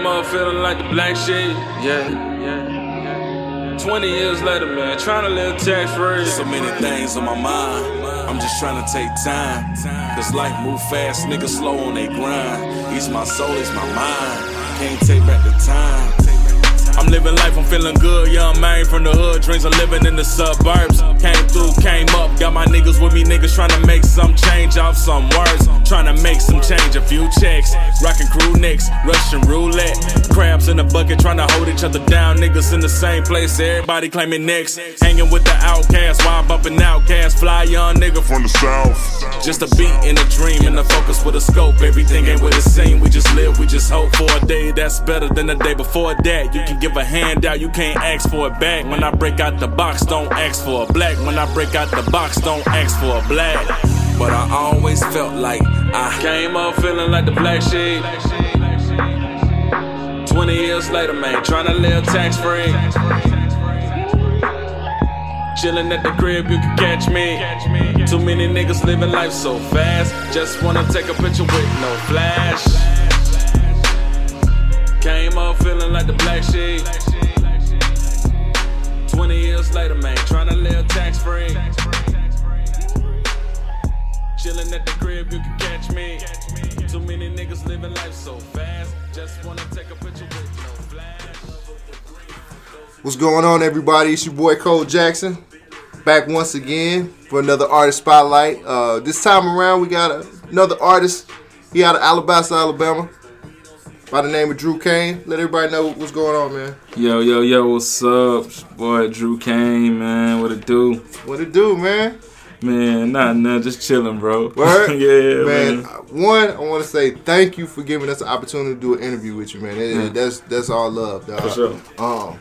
Came up feeling like the black sheep, yeah, yeah. 20 years later, man, trying to live tax free. So many things on my mind. I'm just trying to take time. Cause life move fast, niggas slow on they grind. Ease my soul, ease my mind. Can't take back the time. I'm living life, I'm feeling good. Young man from the hood, dreams of living in the suburbs. Came through, came up, got my niggas with me, niggas trying to make some change off some words. Trying to make some change, a few checks. Rockin' crew necks, Russian roulette. Crabs in the bucket, trying to hold each other down. Niggas in the same place, everybody claiming next. Hanging with the outcast, why I'm bumping outcast. Fly young nigga from the south. Just a beat and a dream, and a focus with a scope. Everything ain't what it seems. We just live, we just hope for a day that's better than the day before that. You can give a handout, you can't ask for it back. When I break out the box, don't ask for a black. When I break out the box, don't ask for a black. But I always felt like I came up feeling like the black sheep. 20 years later, man, trying to live tax free. Chillin' at the crib, you can catch me. Too many niggas living life so fast. Just wanna take a picture with no flash. Came up feeling like the black sheep. 20 years later, man, trying to live tax free. Chillin' at the crib, you can catch me. Too many niggas living life so fast. Just wanna take a picture with no flash. What's going on, everybody? It's your boy Cole Jackson, back once again for another artist spotlight. Uh, this time around, we got a, another artist. He out of Alabama, Alabama, by the name of Druex Kaine. Let everybody know what's going on, man. Yo, yo, yo, what's up? Boy, Druex Kaine, man. What it do? What it do, man? Man, not nothing, just chilling, bro. Word? yeah, man. man. One, I want to say thank you for giving us the opportunity to do an interview with you, man. It- Yeah. That's that's all love, dog. For sure. Um,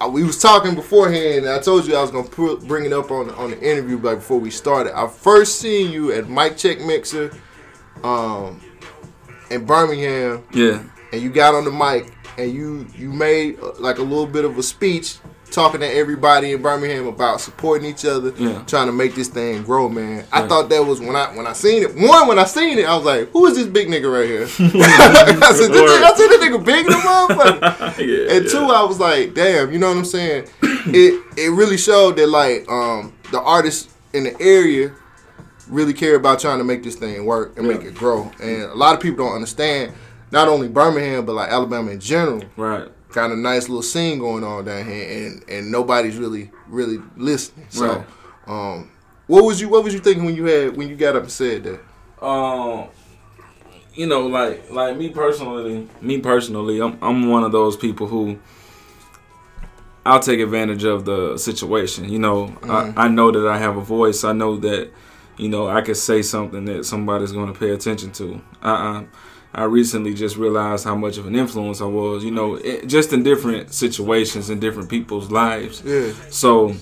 I, we was talking beforehand, and I told you I was gonna put, bring it up on on the interview, like before we started. I first seen you at Mike Check Mixer, um, in Birmingham, Yeah, and you got on the mic and you you made uh, like a little bit of a speech talking to everybody in Birmingham about supporting each other, Yeah. trying to make this thing grow, man. I thought that was when I when I seen it. One, when I seen it, I was like, "Who is this big nigga right here?" I said, this. "I said this nigga big in the motherfucker." yeah. And yeah. two, I was like, damn, you know what I'm saying? it it really showed that like um the artists in the area really care about trying to make this thing work and make it grow. And a lot of people don't understand not only Birmingham but like Alabama in general. Right. Got a nice little scene going on down here and, and nobody's really really listening. So Right. um what was you what was you thinking when you had when you got up and said that? Um, you know, like like me personally, me personally, I'm I'm one of those people who I'll take advantage of the situation. You know, Mhm. I, I know that I have a voice. I know that you know I could say something that somebody's going to pay attention to. I, I I recently just realized how much of an influence I was. You know, it, just in different situations in different people's lives. Yeah. So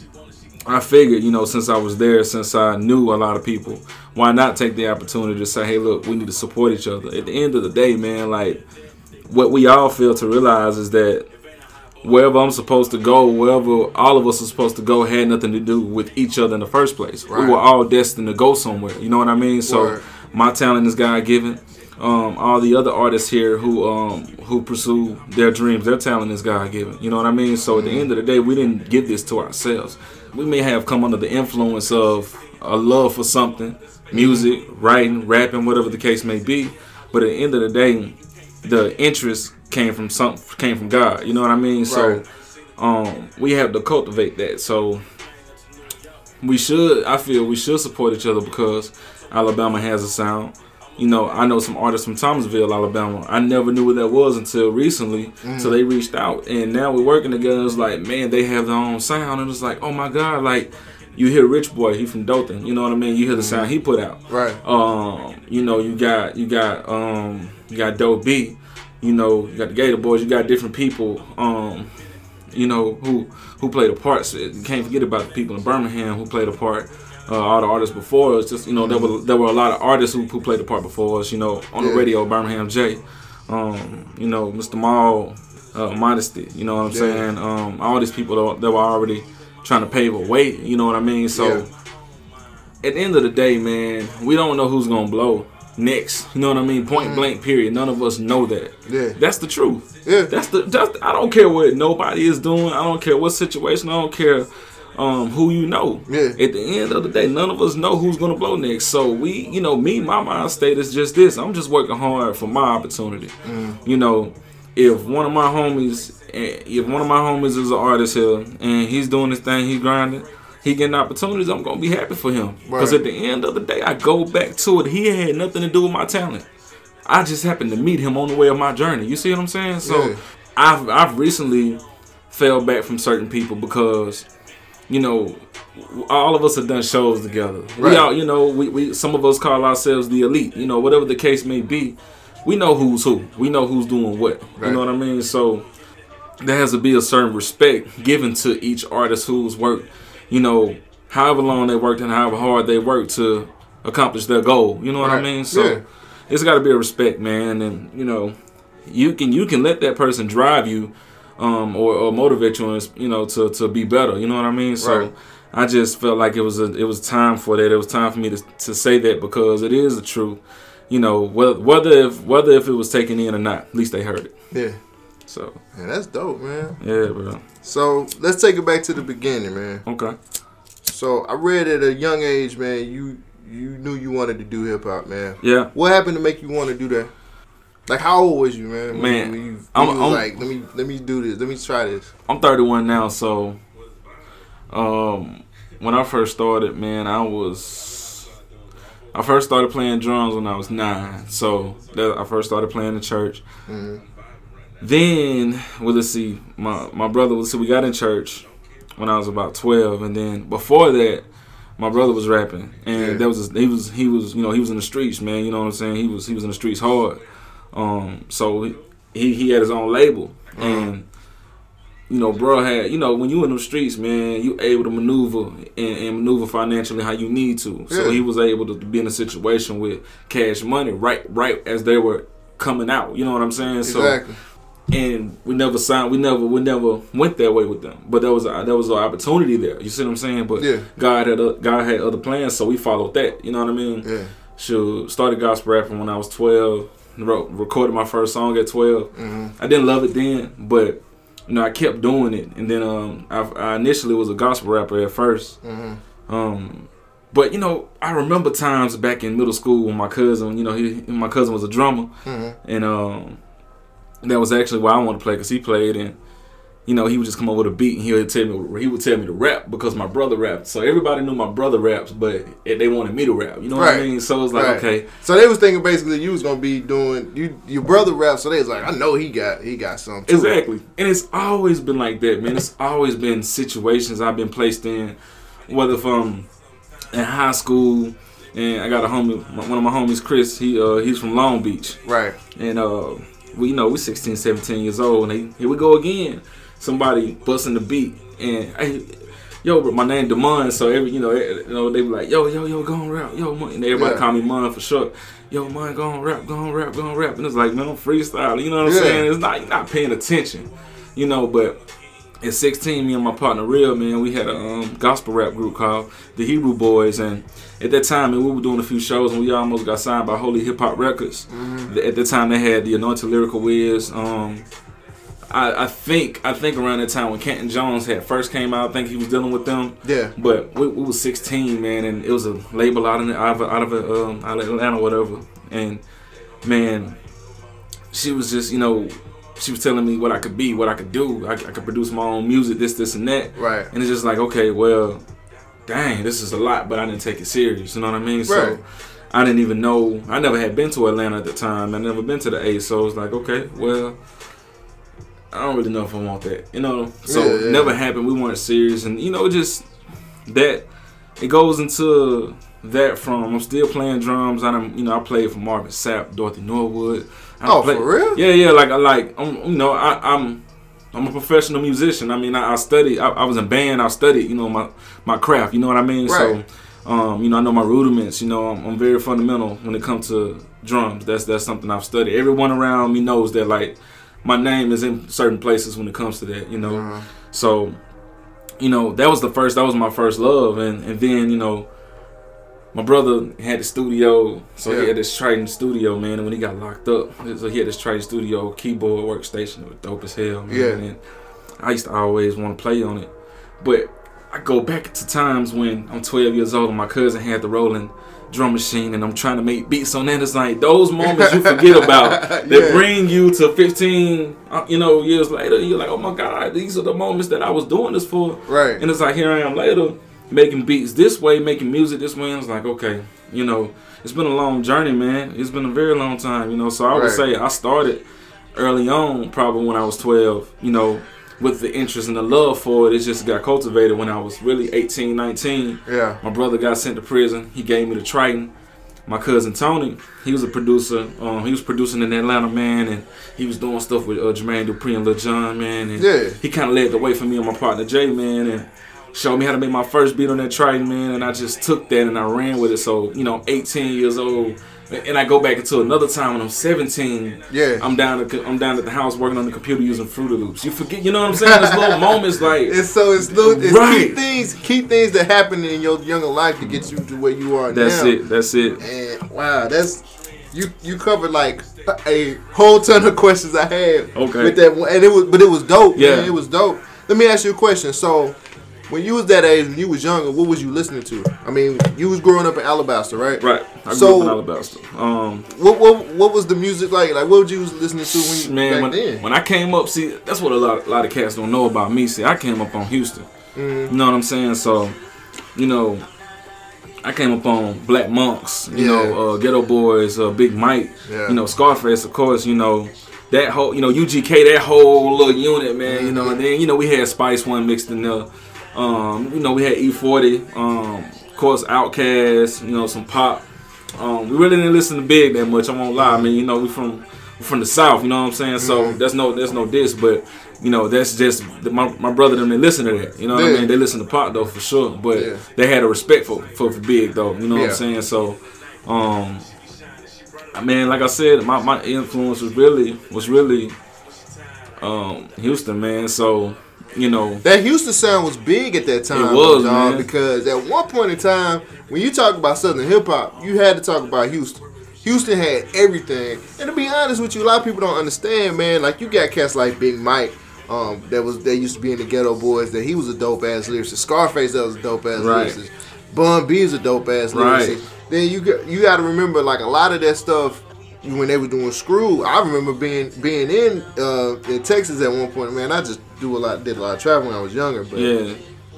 I figured, you know, since I was there, since I knew a lot of people, why not take the opportunity to say, hey, look, we need to support each other. At the end of the day, man, like what we all fail to realize is that wherever I'm supposed to go, wherever all of us are supposed to go, had nothing to do with each other in the first place. Right. We were all destined to go somewhere. You know what I mean? So Word. my talent is God given. Um, all the other artists here who um, who pursue their dreams, their talent is God given. You know what I mean? So at the end of the day, we didn't give this to ourselves. We may have come under the influence of a love for something, music, writing, rapping, whatever the case may be. But at the end of the day, the interest came from some came from God. You know what I mean? So um, we have to cultivate that. So we should, I feel, we should support each other because Alabama has a sound. You know, I know some artists from Thomasville, Alabama. I never knew what that was until recently. So they reached out, and now we're working together. It's like, man, they have their own sound, and it's like, oh my god, like you hear Rich Boy, he from Dothan. You know what I mean? You hear the sound he put out. Right. Um, you know, you got you got um you got Dope B, you know, you got the Gator Boys, you got different people, um, you know, who who played a part. So you can't forget about the people in Birmingham who played a part. Uh, all the artists before us, just you know, there were there were a lot of artists who, who played a part before us. You know, on the Yeah. radio, Birmingham J, um, you know, Mr. Maul, uh, Modesty. You know what I'm Yeah. saying? Um, all these people that, that were already trying to pave a way. You know what I mean? So Yeah. at the end of the day, man, we don't know who's gonna blow. next. You know what I mean? Point blank. Period. None of us know that. Mm-hmm. Yeah. That's the truth. Yeah. That's the. That's the, I don't care what nobody is doing. I don't care what situation. I don't care. Um, who you know. Yeah. At the end of the day, none of us know who's gonna blow next. So we, you know, me, my mind state is just this. I'm just working hard for my opportunity. Mm. You know, if one of my homies, eh, if one of my homies is an artist here and he's doing his thing, he's grinding, he getting opportunities, I'm gonna be happy for him. Because Right. at the end of the day, I go back to it. He had nothing to do with my talent. I just happened to meet him on the way of my journey. You see what I'm saying? So Yeah. I've I've recently fell back from certain people because, you know, all of us have done shows together. We Right. all, you know, we, we some of us call ourselves the elite. You know, whatever the case may be, we know who's who. We know who's doing what. Right. You know what I mean? So there has to be a certain respect given to each artist who's worked, you know, however long they worked and however hard they worked to accomplish their goal. You know what I mean? So Yeah. it's got to be a respect, man, and you know, you can you can let that person drive you, um, or, or motivate you, and you know, to to be better. You know what I mean? So. Right. I just felt like it was a it was time for that. It was time for me to, to say that because it is the truth. You know, whether whether if whether if it was taken in or not, at least they heard it. Yeah. So Man, that's dope, man. yeah, bro. So let's take it back to the beginning, man. Okay. So I read at a young age, man, you you knew you wanted to do hip hop, man. Yeah. What happened to make you want to do that? Like how old was you, man? Man, when you, when I'm- I'm- like, let me let me do this, let me try this. I'm 31 now, so um, when I first started, man, I was I first started playing drums when I was nine. So that I first started playing in church. Then, well, let's see, my my brother. Let's see, we got in church when I was about 12, and then before that, my brother was rapping, and Yeah. that was his, he was he was you know he was in the streets, man. You know what I'm saying? He was he was in the streets hard. Um, so he he, had his own label, and you know, bro had, you know, when you in the streets, man, you able to maneuver and, and maneuver financially how you need to. So Yeah. he was able to be in a situation with cash money right right as they were coming out. You know what I'm saying? So Exactly. and we never signed we never we never went that way with them. But there was a, there was an opportunity there. You see what I'm saying? But Yeah. God had a, God had other plans, so we followed that. You know what I mean? Yeah. Shoot, started gospel rapping when I was 12. Wrote, recorded my first song at 12. I didn't love it then, but you know I kept doing it. And then um, I, I initially was a gospel rapper at 1st Um, but you know I remember times back in middle school when my cousin, you know, he my cousin was a drummer, and um, that was actually why I wanted to play because he played and. You know, he would just come over with a beat and he would tell me he would tell me to rap because my brother rapped. So everybody knew my brother raps, but they wanted me to rap. You know what I mean? So it's like, Right. okay, So they was thinking basically you was gonna be doing you your brother rap, so they was like, I know he got he got some too. Exactly. And it's always been like that, man. It's always been situations I've been placed in, whether from in high school, and I got a homie, one of my homies, Chris. He uh he's from Long Beach, Right. and uh we you know we 16, 17 years old, and they, here we go again. Somebody busting the beat, and hey, yo, but my name Demond, so every you know you know they be like, yo, yo, yo, go on rap, yo, and everybody Yeah. call me Mon for short. Yo, man, go on rap, go on rap, go on rap, and it's like, man, I'm freestyle. You know what I'm saying? It's not you're not paying attention, you know. But at 16, me and my partner Real man, we had a um, gospel rap group called the Hebrew Boys, and at that time, man, we were doing a few shows, and we almost got signed by Holy Hip Hop Records. At the time, they had the Anointed Lyrical Wiz. Um, I, I think I think around that time when Canton Jones had first came out, I think he was dealing with them. Yeah. But we, we was 16, man, and it was a label out of out of out of um, out of Atlanta, whatever. And man, she was just you know she was telling me what I could be, what I could do. I, I could produce my own music, this, this, and that. Right. And it's just like, okay, well, dang, this is a lot, but I didn't take it serious. You know what I mean? Right. So I didn't even know. I never had been to Atlanta at the time. I never been to the A. So it's like, okay, well, I don't really know if I want that. You know? So Yeah, yeah. never happened. We weren't serious, and you know, just that it goes into that from I'm still playing drums. I done, you know, I played for Marvin Sapp, Dorothy Norwood. I Oh, for real? Yeah, yeah. Like, I like, I'm, you know, I, I'm. I'm a professional musician. I mean, I, I studied. I, I was in band. I studied, you know, my my craft. You know what I mean? Right. So, um, you know, I know my rudiments. You know, I'm, I'm very fundamental when it comes to drums. That's that's something I've studied. Everyone around me knows that, like, my name is in certain places when it comes to that. You know, Uh-huh. so, you know, that was the first. That was my first love, and and then you know, my brother had the studio, so Yeah. he had this Triton studio, man. And when he got locked up, so he had this Triton studio keyboard workstation. It was dope as hell, man. Yeah. And I used to always want to play on it, but I go back to times when I'm 12 years old and my cousin had the rolling drum machine and I'm trying to make beats on that. It's like those moments you forget about that Yeah. bring you to 15, uh, you know, years later. You're like, oh my God, these are the moments that I was doing this for. Right. And it's like here I am later making beats this way, making music this way. And it's like, okay, you know, it's been a long journey, man. It's been a very long time, you know. So I would Right. say I started early on, probably when I was 12, you know, with the interest and the love for it. It just got cultivated when I was really 18, 19. Yeah. My brother got sent to prison. He gave me the Triton. My cousin Tony, he was a producer. Um, he was producing in Atlanta, man, and he was doing stuff with uh, Jermaine Dupri and Lil Jon, man. And Yeah. he kind of led the way for me and my partner Jay, man, and showed me how to make my first beat on that Triton, man. And I just took that and I ran with it. So you know, 18 years old, and I go back into another time when I'm 17. Yeah. I'm down. At, I'm down at the house working on the computer using Fruity Loops. You forget, you know what I'm saying? There's little moments like It's so it's little it's key Right. things key things that happen in your younger life to get you to where you are that's now. That's it. That's it. And wow, that's you you covered like a whole ton of questions I had Okay. with that one, and it was but it was dope. Yeah. man. it was dope. Let me ask you a question. So, when you was that age, when you was younger, what was you listening to? I mean, you was growing up in Alabaster, right? Right. I grew So- up in Alabaster. Um, What what what was the music like? Like, what would you was listening to when you man, back when, then? when I came up, see, that's what a lot, a lot of cats don't know about me. See, I came up on Houston. Mm-hmm. You know what I'm saying? So, you know, I came up on Blac Monks. You Yeah. know, uh, Geto Boys, uh, Big Mike. Yeah. You know, Scarface, of course. You know. That whole, you know, UGK, that whole little unit, man, you know, and then, you know, we had Spice One mixed in there. Um, you know, we had E40, um, of course, Outkast, you know, some pop. Um, we really didn't listen to Big that much. I won't lie. I mean, you know, we from from the South. You know what I'm saying? So Mm-hmm. that's no that's no diss, but you know that's just my my brother them. They listen to that. You know what Yeah. I mean? They listen to pop though for sure, but Yeah. they had a respect for, for for Big though. You know what Yeah. I'm saying? So, um, I mean, like I said, my my influence was really was really um Houston, man. So you know. That Houston sound was big at that time. It was, dawg, man. Because at one point in time, when you talk about Southern hip hop, you had to talk about Houston. Houston had everything. And to be honest with you, a lot of people don't understand, man. Like you got cats like Big Mike, um, that was that used to be in the Geto Boys. That he was a dope ass lyricist. Scarface that was a dope ass Right. lyricist. Bun B is a dope ass Right. lyricist. Then you got you got to remember like a lot of that stuff when they were doing Screw. I remember being being in uh, in Texas at one point. Man, I just do a lot did a lot of traveling when I was younger. But Yeah,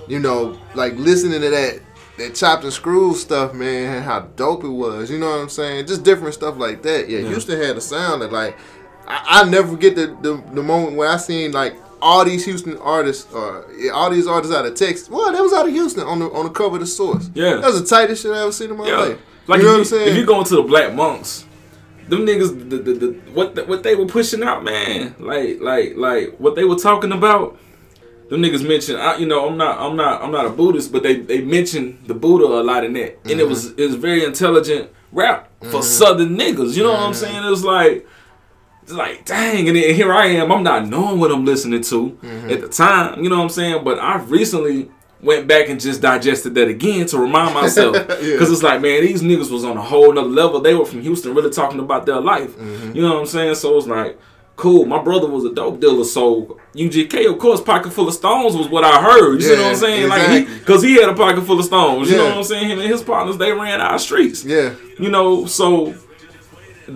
you know, like listening to that that chopped and screwed stuff, man, how dope it was. You know what I'm saying? Just different stuff like that. Yeah, Houston had a sound that like I, I never forget the, the the moment when I seen like all these Houston artists, uh, yeah, all these artists out of Texas. Well, that was out of Houston on the on the cover of the Source. Yeah. that was the tightest shit I ever seen in my yeah. life. Like you know what I'm saying? if you go into the Blac Monks, them niggas, the, the, the, what the, what they were pushing out, man, like like like what they were talking about. Them niggas mentioned, I, you know, I'm not, I'm not, I'm not a Buddhist, but they they mentioned the Buddha a lot in that, and it mm-hmm. was it was very intelligent rap for mm-hmm. Southern niggas. You know what I'm mm-hmm. saying? It was like. It's like, dang, and here I am. I'm not knowing what I'm listening to at the time. You know what I'm saying? But I recently went back and just digested that again to remind myself. Because it's like, man, these niggas was on a whole nother level. They were from Houston, really talking about their life. Mm-hmm. You know what I'm saying? So it's like, cool. My brother was a dope dealer, so UGK, of course, pocket full of stones was what I heard. You know what I'm saying? exactly. Like, because he, had a pocket full of stones. You know what I'm saying? Him and his partners, they ran our streets. yeah, You know, so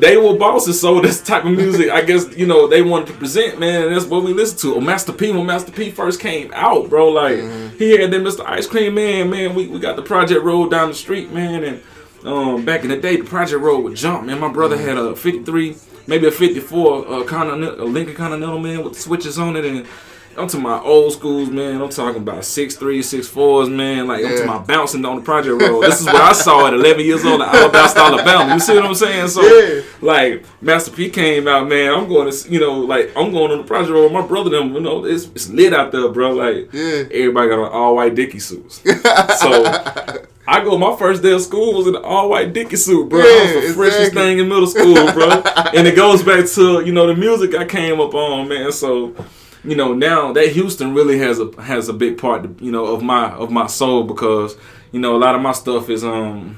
they were bosses, so this type of music, I guess, you know, they wanted to present, man, and that's what we listened to. Oh, Master P, when Master P first came out, bro, like, he had that Mr. Ice Cream Man, man, we, we got the Project Road down the street, man, and um, back in the day, the Project Road would jump, man. My brother had a 53, maybe a 54, uh, Continental, a Lincoln Continental, man, with the switches on it, and I'm to my old schools, man. I'm talking about six three, six fours, man. Like I'm to my bouncing on the project road. This is what I saw at 11 years old in Alabama, Alabama. You see what I'm saying? So, Yeah. like Master P came out, man. I'm going to, you know, like I'm going on the project road. My brother, them, you know, it's, it's lit out there, bro. Like Yeah. everybody got on all white Dickie suits. so. I go. My first day of school was in an all white Dickie suit, bro. I was Yeah, the freshest exactly. thing in middle school, bro. and it goes back to you know the music I came up on, man. So you know now that Houston really has a has a big part, you know, of my of my soul because you know a lot of my stuff is um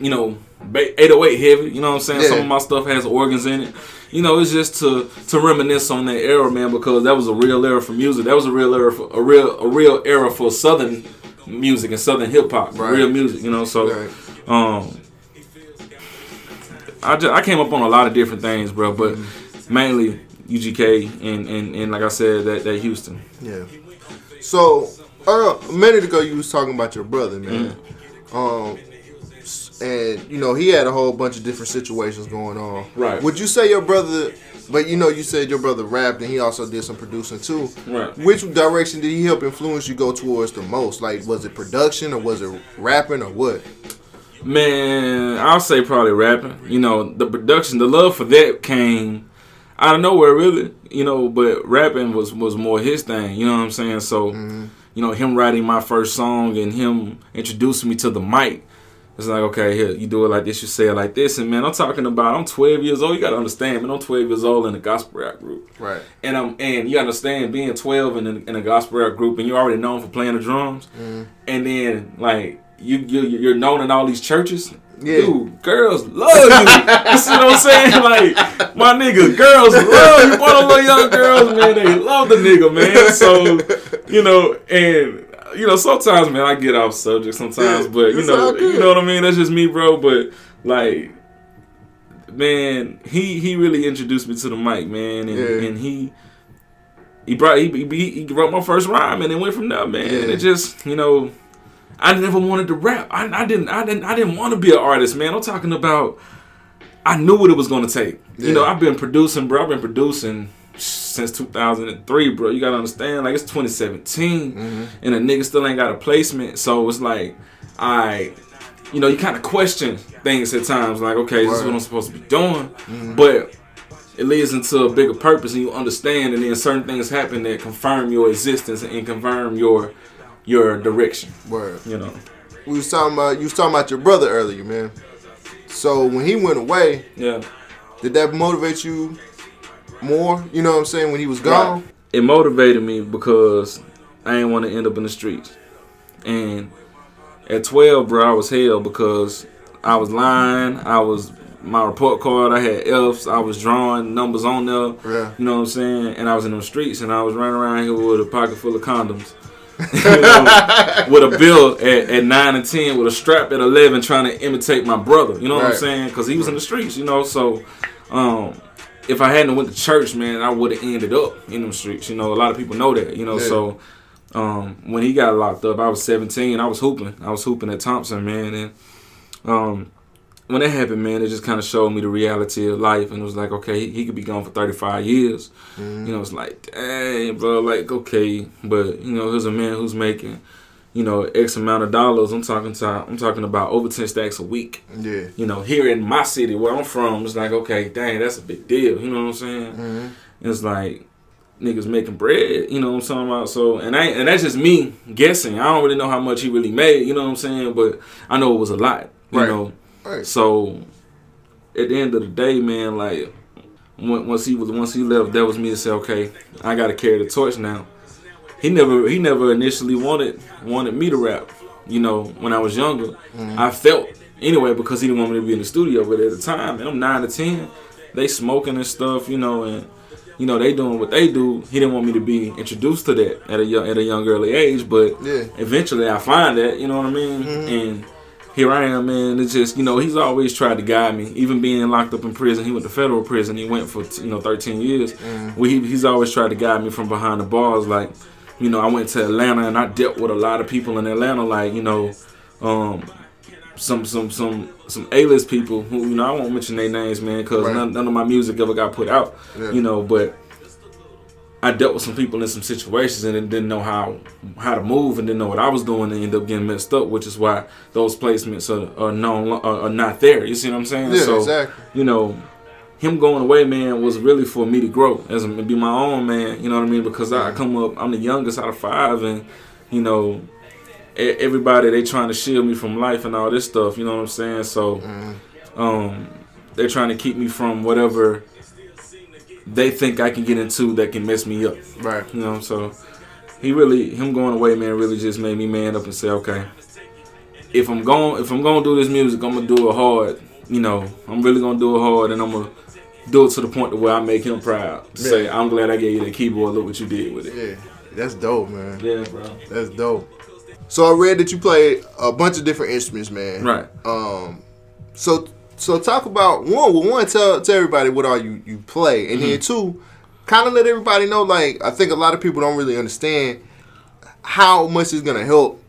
you know, 808 heavy. You know what I'm saying? Yeah. Some of my stuff has organs in it. You know, it's just to to reminisce on that era, man, because that was a real era for music. That was a real era for a real a real era for southern music and southern hip hop, Right. real music. You know, so Right. um, I just, I came up on a lot of different things, bro, but mainly UGK and, and and like I said, that that Houston. Yeah. So uh, a minute ago, you was talking about your brother, man. Um, and you know he had a whole bunch of different situations going on. Right. Would you say your brother? But you know, you said your brother rapped and he also did some producing too. Right. Which direction did he help influence you go towards the most? Like, was it production or was it rapping or what? Man, I'll say probably rapping. You know, the production, the love for that came out of nowhere, really. You know, but rapping was was more his thing. You know what I'm saying? So, mm-hmm. you know, him writing my first song and him introducing me to the mic. It's like, okay, here, you do it like this, you say it like this. And man, I'm talking about, I'm 12 years old. You got to understand, man, I'm 12 years old in a gospel rap group. Right. And I'm and you understand being 12 in a, in a gospel rap group and you're already known for playing the drums, mm-hmm. and then like you you you're known in all these churches. Yeah. Dude, girls love you. you see what I'm saying? Like my nigga, girls love you. Them little young girls, man, they love the nigga, man. So you know, and you know, sometimes, man, I get off subject sometimes, but you it's know, you know what I mean. That's just me, bro. But like man, he he really introduced me to the mic, man, and, Yeah. and he he brought he, he he wrote my first rhyme, and it went from there, man. Yeah. And it just you know, I never wanted to rap. I, I didn't I didn't I didn't want to be an artist, man. I'm talking about. I knew what it was gonna take. You know, I've been producing, bro. I've been producing since 2003, bro. You gotta understand, like it's 2017, Mm-hmm. and a nigga still ain't got a placement. So it's like, I, you know, you kind of question things at times, like, okay, this is what I'm supposed to be doing, but it leads into a bigger purpose, and you understand, and then certain things happen that confirm your existence and confirm your your direction. Word. You know, We was talking about you was talking about your brother earlier, man. So when he went away, yeah. did that motivate you more? You know what I'm saying? When he was gone? It motivated me because I didn't want to end up in the streets. And at 12, bro, I was hell because I was lying. I was my report card. I had F's. I was drawing numbers on there. Yeah. You know what I'm saying? And I was in the streets, and I was running around here with a pocket full of condoms. You know, with a bill at, at 9 and 10, with a strap at 11, trying to imitate my brother. You know what I'm saying? Because he was in the streets, you know. So, um, if I hadn't went to church, man, I would have ended up in them streets. You know, a lot of people know that. You know, Yeah. so um, when he got locked up, I was 17. I was hooping. I was hooping at Thompson, man, and um, when that happened, man, it just kind of showed me the reality of life, and it was like, okay, he, he could be gone for 35 years. You know, it's like, dang, bro, like, okay, but you know, here's a man who's making, you know, X amount of dollars. I'm talking to, I'm talking about over 10 stacks a week. Yeah. You know, here in my city where I'm from, it's like, okay, dang, that's a big deal. You know what I'm saying? Mhm. It's like niggas making bread. You know what I'm talking about? So, and I and that's just me guessing. I don't really know how much he really made. You know what I'm saying? But I know it was a lot. You Right. know. Right. So, at the end of the day, man, like once he was once he left, that was me to say, okay, I got to carry the torch now. He never he never initially wanted wanted me to rap. You know, when I was younger, mm-hmm. I felt anyway because he didn't want me to be in the studio. But at the time, and I'm nine to ten, they smoking and stuff. You know, and you know they doing what they do. He didn't want me to be introduced to that at a young at a young early age. But Yeah. eventually, I find that. You know what I mean? Mm-hmm. And here I am, man. It's just you know he's always tried to guide me. Even being locked up in prison, he went to federal prison. He went for you know 13 years. Well, he, he's always tried to guide me from behind the bars. Like, you know, I went to Atlanta and I dealt with a lot of people in Atlanta. Like, you know, um, some some some some A-list people who you know I won't mention their names, man, because Right. none, none of my music ever got put out. Yeah. You know, but I dealt with some people in some situations and didn't know how how to move and didn't know what I was doing and ended up getting messed up, which is why those placements are are known are, are not there. You see what I'm saying? Yeah, so exactly. you know, him going away, man, was really for me to grow as a, be my own man. You know what I mean? Because I come up, I'm the youngest out of five, and you know, everybody they trying to shield me from life and all this stuff. You know what I'm saying? So, um, they're trying to keep me from whatever they think I can get into that can mess me up. Right. You know, so he really him going away, man, really just made me man up and say, okay, if I'm going if I'm gonna do this music, I'm gonna do it hard. You know, I'm really gonna do it hard, and I'm gonna do it to the point to where I make him proud. Yeah. Say, I'm glad I gave you that keyboard. Look what you did with it. Yeah, that's dope, man. Yeah, bro. That's dope. So I read that you play a bunch of different instruments, man. Right. Um, so so talk about one. Well, one, tell tell everybody what all you you play, and Mm-hmm. then two, kind of let everybody know. Like I think a lot of people don't really understand how much it's gonna help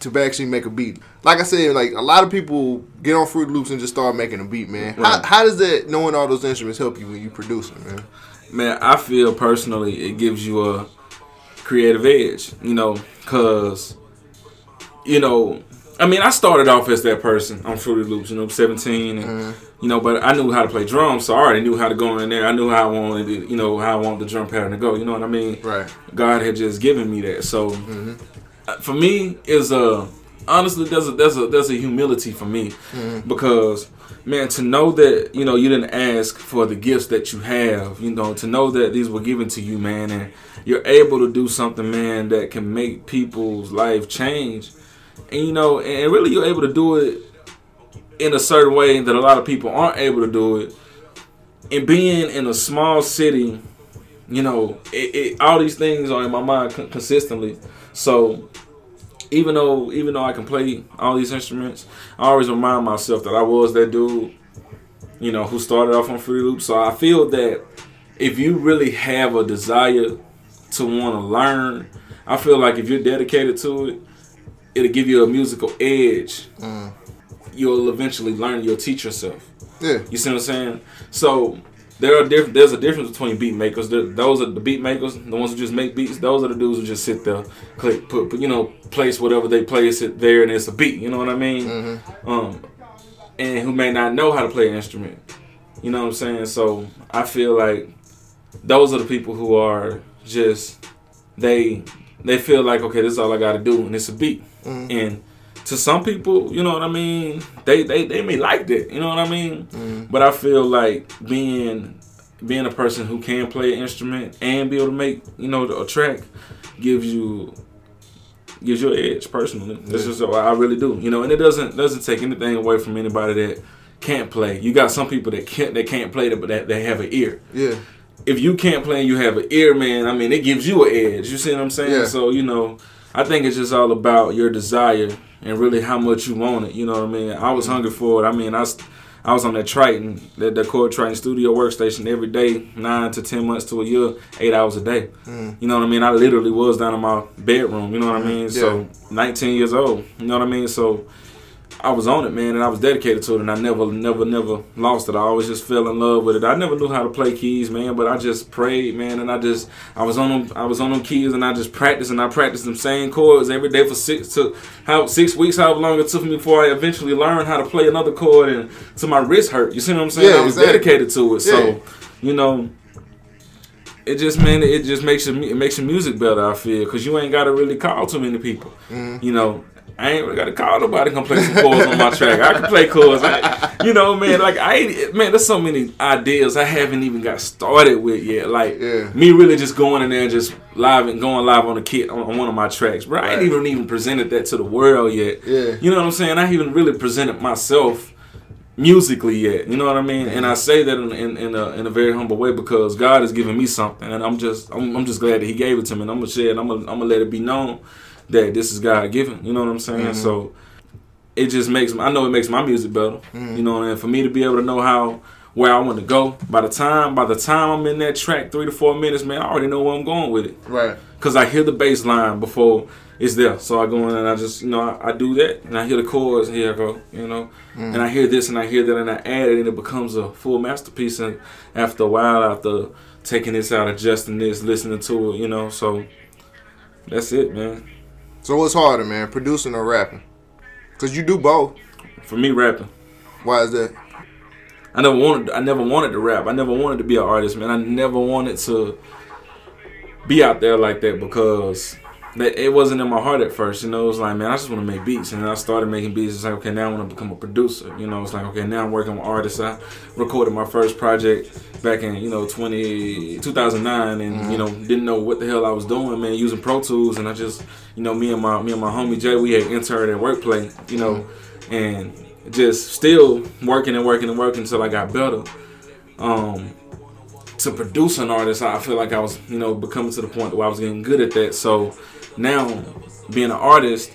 to actually make a beat. Like I said, like a lot of people get on Fruit Loops and just start making a beat, man. How, Right. how does that knowing all those instruments help you when you producing, man? Man, I feel personally it gives you a creative edge, you know, cause you know, I mean, I started off as that person on Fruity Loops, you know, 17, and mm-hmm. you know, but I knew how to play drums, so I already knew how to go in there. I knew how I wanted, it, you know, how I wanted the drum pattern to go. You know what I mean? Right. God had just given me that. So mm-hmm. uh, for me, is a honestly there's a there's a there's a humility for me mm-hmm. because man to know that you know you didn't ask for the gifts that you have you know to know that these were given to you man and you're able to do something man that can make people's life change and you know and really you're able to do it in a certain way that a lot of people aren't able to do it and being in a small city you know, it, it, all these things are in my mind con- consistently. So even though even though I can play all these instruments, I always remind myself that I was that dude, you know, who started off on free Loops. So I feel that if you really have a desire to want to learn, I feel like if you're dedicated to it, it'll give you a musical edge. You'll eventually learn. You'll teach yourself. Yeah. You see what I'm saying? So there are diff- there's a difference between beat makers. There- those are the beat makers, the ones who just make beats. Those are the dudes who just sit there, click, put, put you know, place whatever they place it there, and it's a beat. You know what I mean? Um, and who may not know how to play an instrument. You know what I'm saying? So I feel like those are the people who are just they they feel like okay, this is all I got to do, and it's a beat. Mm-hmm. And to some people, you know what I mean, they they they may like that. You know what I mean? Mm-hmm. But I feel like being being a person who can play an instrument and be able to make you know a track gives you gives you an edge personally. This is what I really do. You know, and it doesn't doesn't take anything away from anybody that can't play. You got some people that can't that can't play that, but that they have an ear Yeah. If you can't play and you have an ear, man, I mean, it gives you an edge. You see what I'm saying? Yeah. So, you know, I think it's just all about your desire and really how much you want it. You know what I mean? I was mm-hmm. hungry for it. I mean, I was on that Triton, that, that Korg Triton studio workstation every day, nine to 10 months to a year, eight hours a day. Mm. You know what I mean? I literally was down in my bedroom. You know what I mm-hmm. mean? So, 19 years old. You know what I mean? So, I was on it, man, and I was dedicated to it, and I never, never, never lost it. I always just fell in love with it. I never knew how to play keys, man, but I just prayed, man, and I just, I was on them, I was on them keys, and I just practiced, and I practiced them same chords every day for six to how six weeks, however long it took me before I eventually learned how to play another chord, and to my wrist hurt. You see what I'm saying? Yeah, I was exactly. dedicated to it, Yeah. so you know. It just man, it just makes your it makes your music better. I feel because you ain't got to really call too many people. Mm-hmm. You know, I ain't really got to call nobody to come play some chords on my track. I can play chords. I, you know, man, like I ain't man. There's so many ideas I haven't even got started with yet. Like Yeah. me really just going in there and just live and going live on a kit on, on one of my tracks, bro. I ain't even even presented that to the world yet. Yeah. You know what I'm saying? I haven't really presented myself musically yet. You know what I mean? And I say that in, in, in, a, in a very humble way because God has given me something, and I'm just I'm, I'm just glad that He gave it to me. And I'm gonna share it. I'm gonna I'm gonna let it be known that this is God given. You know what I'm saying? Mm-hmm. So it just makes I know it makes my music better. Mm-hmm. You know, and for me to be able to know how where I want to go by the time by the time I'm in that track three to four minutes, man, I already know where I'm going with it Right. because I hear the bass line before it's there. So I go in and I just, you know, I, I do that and I hear the chords. and Here I go, you know, mm-hmm. and I hear this and I hear that and I add it and it becomes a full masterpiece. And after a while, after taking this out, adjusting this, listening to it, you know, so that's it, man. So what's harder, man, producing or rapping? Cause you do both. For me, rapping. Why is that? I never wanted. I never wanted to rap. I never wanted to be an artist, man. I never wanted to be out there like that because it wasn't in my heart at first. You know, it was like, man, I just want to make beats, and then I started making beats. It's like, okay, now I want to become a producer. You know, it's like, okay, now I'm working with artists. I recorded my first project back in you know 20, 2009 and mm-hmm. you know didn't know what the hell I was doing, man, using Pro Tools, and I just you know me and my me and my homie Jay, we had interned at Workplay, you know, mm-hmm. and just still working and working and working until I got better. Um, to produce an artist, I feel like I was, you know, becoming to the point where I was getting good at that. So now, being an artist,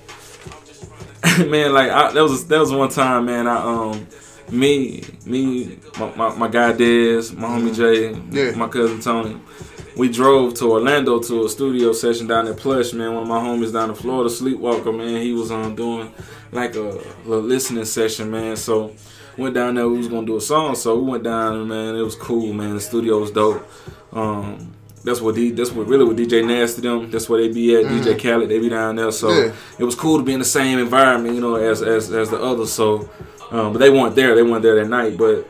man, like I, that was that was one time, man. I um, me, me, my, my, my guy Dez, my homie mm-hmm. Jay, yeah. my cousin Tony. We drove to Orlando to a studio session down at Plush, man. One of my homies down in Florida, Sleepwalker, man. He was um doing like a little listening session, man. So went down there. We was gonna do a song, so we went down, man. It was cool, man. The studio was dope. Um, that's what D, that's what really with DJ Nasty them. That's where they be at. Mm-hmm. DJ Khaled, they be down there. So yeah. it was cool to be in the same environment, you know, as as as the others. So, um, but they weren't there. They weren't there that night. But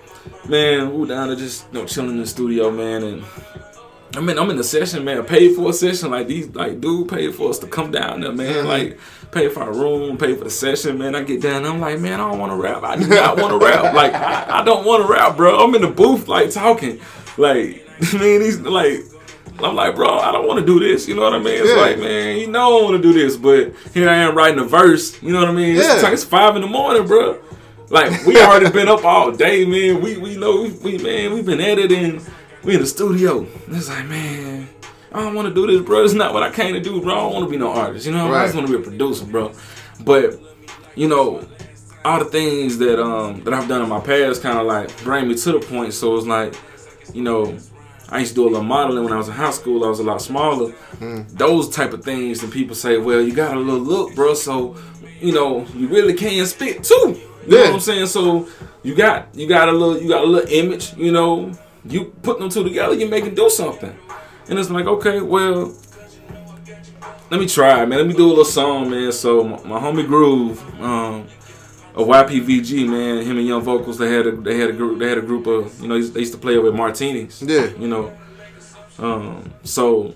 man, we were down there just you know chilling in the studio, man, and. I mean, I'm in the session, man. Paid for a session, like these, like dude paid for us to come down there, man. Mm-hmm. Like pay for a room, pay for the session, man. I get down, I'm like, man, I don't want to rap. I do not want to rap. Like, I, I don't want to rap, bro. I'm in the booth, like talking, like, man, he's like. I'm like, bro, I don't want to do this. You know what I mean? It's yeah. like, man, you know I want to do this, but here I am writing a verse. You know what I mean? Yeah. It's, it's five in the morning, bro. Like we already been up all day, man. We we know we, we man, we've been editing. We in the studio. It's like, man, I don't want to do this, bro. It's not what I came to do, bro. I don't want to be no artist. You know, right. I just want to be a producer, bro. But you know, all the things that um that I've done in my past kind of like bring me to the point. So it's like, you know, I used to do a little modeling when I was in high school. I was a lot smaller. Mm. Those type of things, and people say, well, you got a little look, bro. So you know, you really can spit too. You yeah. know what I'm saying? So you got you got a little you got a little image. You know, you put them two together, you make it do something. And it's like, okay, well, let me try, man. Let me do a little song, man. So my, my homie Groove, um, of YPVG, man, him and Young Vocals, they had a they had a group they had a group of you know they used to play with Martinis. Yeah. You know. Um, so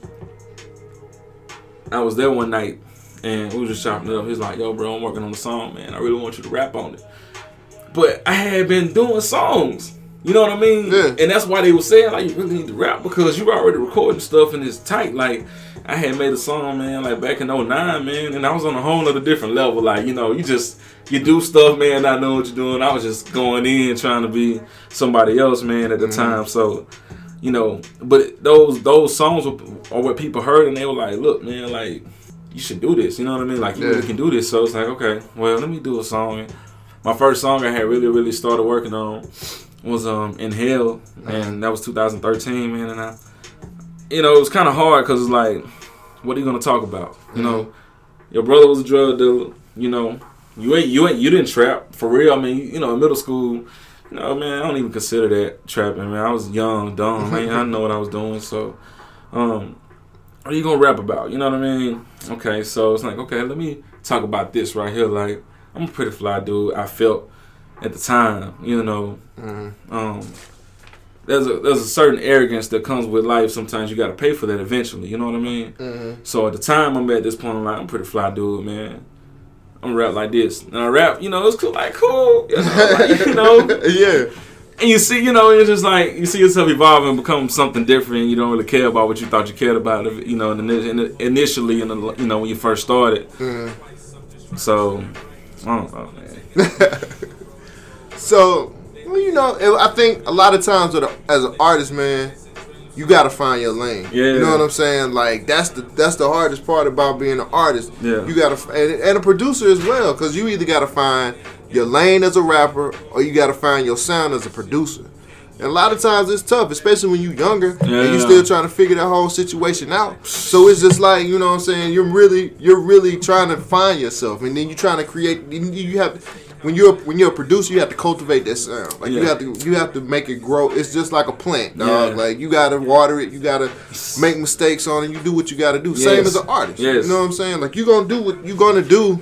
I was there one night and we was just chopping it up. He's like, yo, bro, I'm working on the song, man. I really want you to rap on it. But I had been doing songs. You know what I mean? Yeah. And that's why they were saying like you really need to rap because you were already recording stuff and it's tight. Like I had made a song, man, like back in 09, man, and I was on a whole other different level. Like, you know, you just you do stuff, man, I know what you're doing. I was just going in trying to be somebody else, man, at the mm-hmm. time. So, you know, but those those songs were, are what people heard and they were like, look, man, like you should do this. You know what I mean? Like you yeah. really can do this. So it's like, okay, well, let me do a song. My first song I had really, really started working on was um hell, and that was 2013, man. And I, you know, it was kind of hard because it's like, what are you gonna talk about? You know, mm-hmm. your brother was a drug dealer. You know, you ain't you ain't you didn't trap for real. I mean, you know, in middle school, you know, man, I don't even consider that trapping. Man, I was young, dumb. man, I know what I was doing. So, um, what are you gonna rap about? You know what I mean? Okay, so it's like, okay, let me talk about this right here. Like, I'm a pretty fly dude. I felt at the time, you know. Mm-hmm. Um, there's a there's a certain arrogance that comes with life. Sometimes you got to pay for that eventually. You know what I mean? Mm-hmm. So at the time, I'm at this point. I'm like, I'm pretty fly dude, man. I'm rap like this, and I rap. You know, it's cool, like cool. You know, like, you know? yeah. And you see, you know, it's just like you see yourself evolve and become something different. You don't really care about what you thought you cared about, you know, initially, in the, you know, when you first started. Mm-hmm. So, I don't know, man. So, well, you know, I think a lot of times a, as an artist, man, you gotta find your lane. Yeah. You know what I'm saying? Like that's the that's the hardest part about being an artist. Yeah. You gotta and, and a producer as well, because you either gotta find your lane as a rapper or you gotta find your sound as a producer. And a lot of times it's tough, especially when you're younger yeah. and you're still trying to figure that whole situation out. So it's just like you know what I'm saying. You're really you're really trying to find yourself, and then you're trying to create. You have when you're when you're a producer, you have to cultivate that sound. Like yeah. you have to you have to make it grow. It's just like a plant, dog. Yeah. Like you gotta water it. You gotta make mistakes on it. You do what you gotta do. Yes. Same as an artist. Yes. You know what I'm saying? Like you're gonna do what you're gonna do.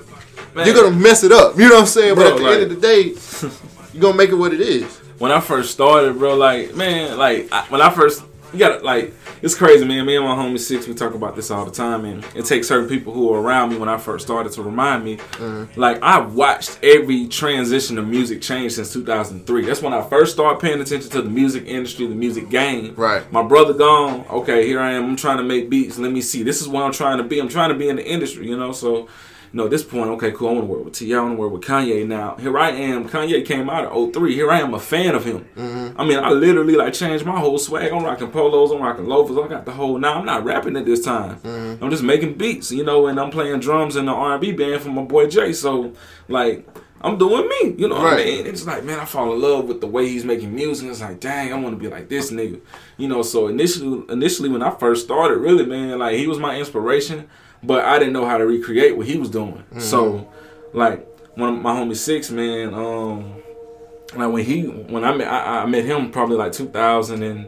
Man. You're gonna mess it up. You know what I'm saying? Bro, but at the like, end of the day, you're gonna make it what it is. When I first started, bro, like man, like I, when I first you gotta like it's crazy, man. Me and my homie Six, we talk about this all the time, and it takes certain people who were around me when I first started to remind me. Mm-hmm. Like I watched every transition of music change since 2003. That's when I first started paying attention to the music industry, the music game. Right. My brother gone. Okay, here I am. I'm trying to make beats. Let me see. This is what I'm trying to be. I'm trying to be in the industry, you know. So you know, at this point, okay, cool. I want to work with T. I want to work with Kanye now. Here I am. Kanye came out of 03. Here I am, a fan of him. Mm-hmm. I mean, I literally like changed my whole swag. I'm rocking polos. I'm rocking loafers. I got the whole. Now I'm not rapping at this time. Mm-hmm. I'm just making beats, you know, and I'm playing drums in the R&B band for my boy Jay. So like. I'm doing me, you know what I Right. mean? It's like, man, I fall in love with the way he's making music. It's like, dang, I want to be like this nigga, you know. So initially, initially when I first started, really, man, like he was my inspiration, but I didn't know how to recreate what he was doing. So, like one of my homie Six, man, um, like when he when I met I, I met him probably like 2000 and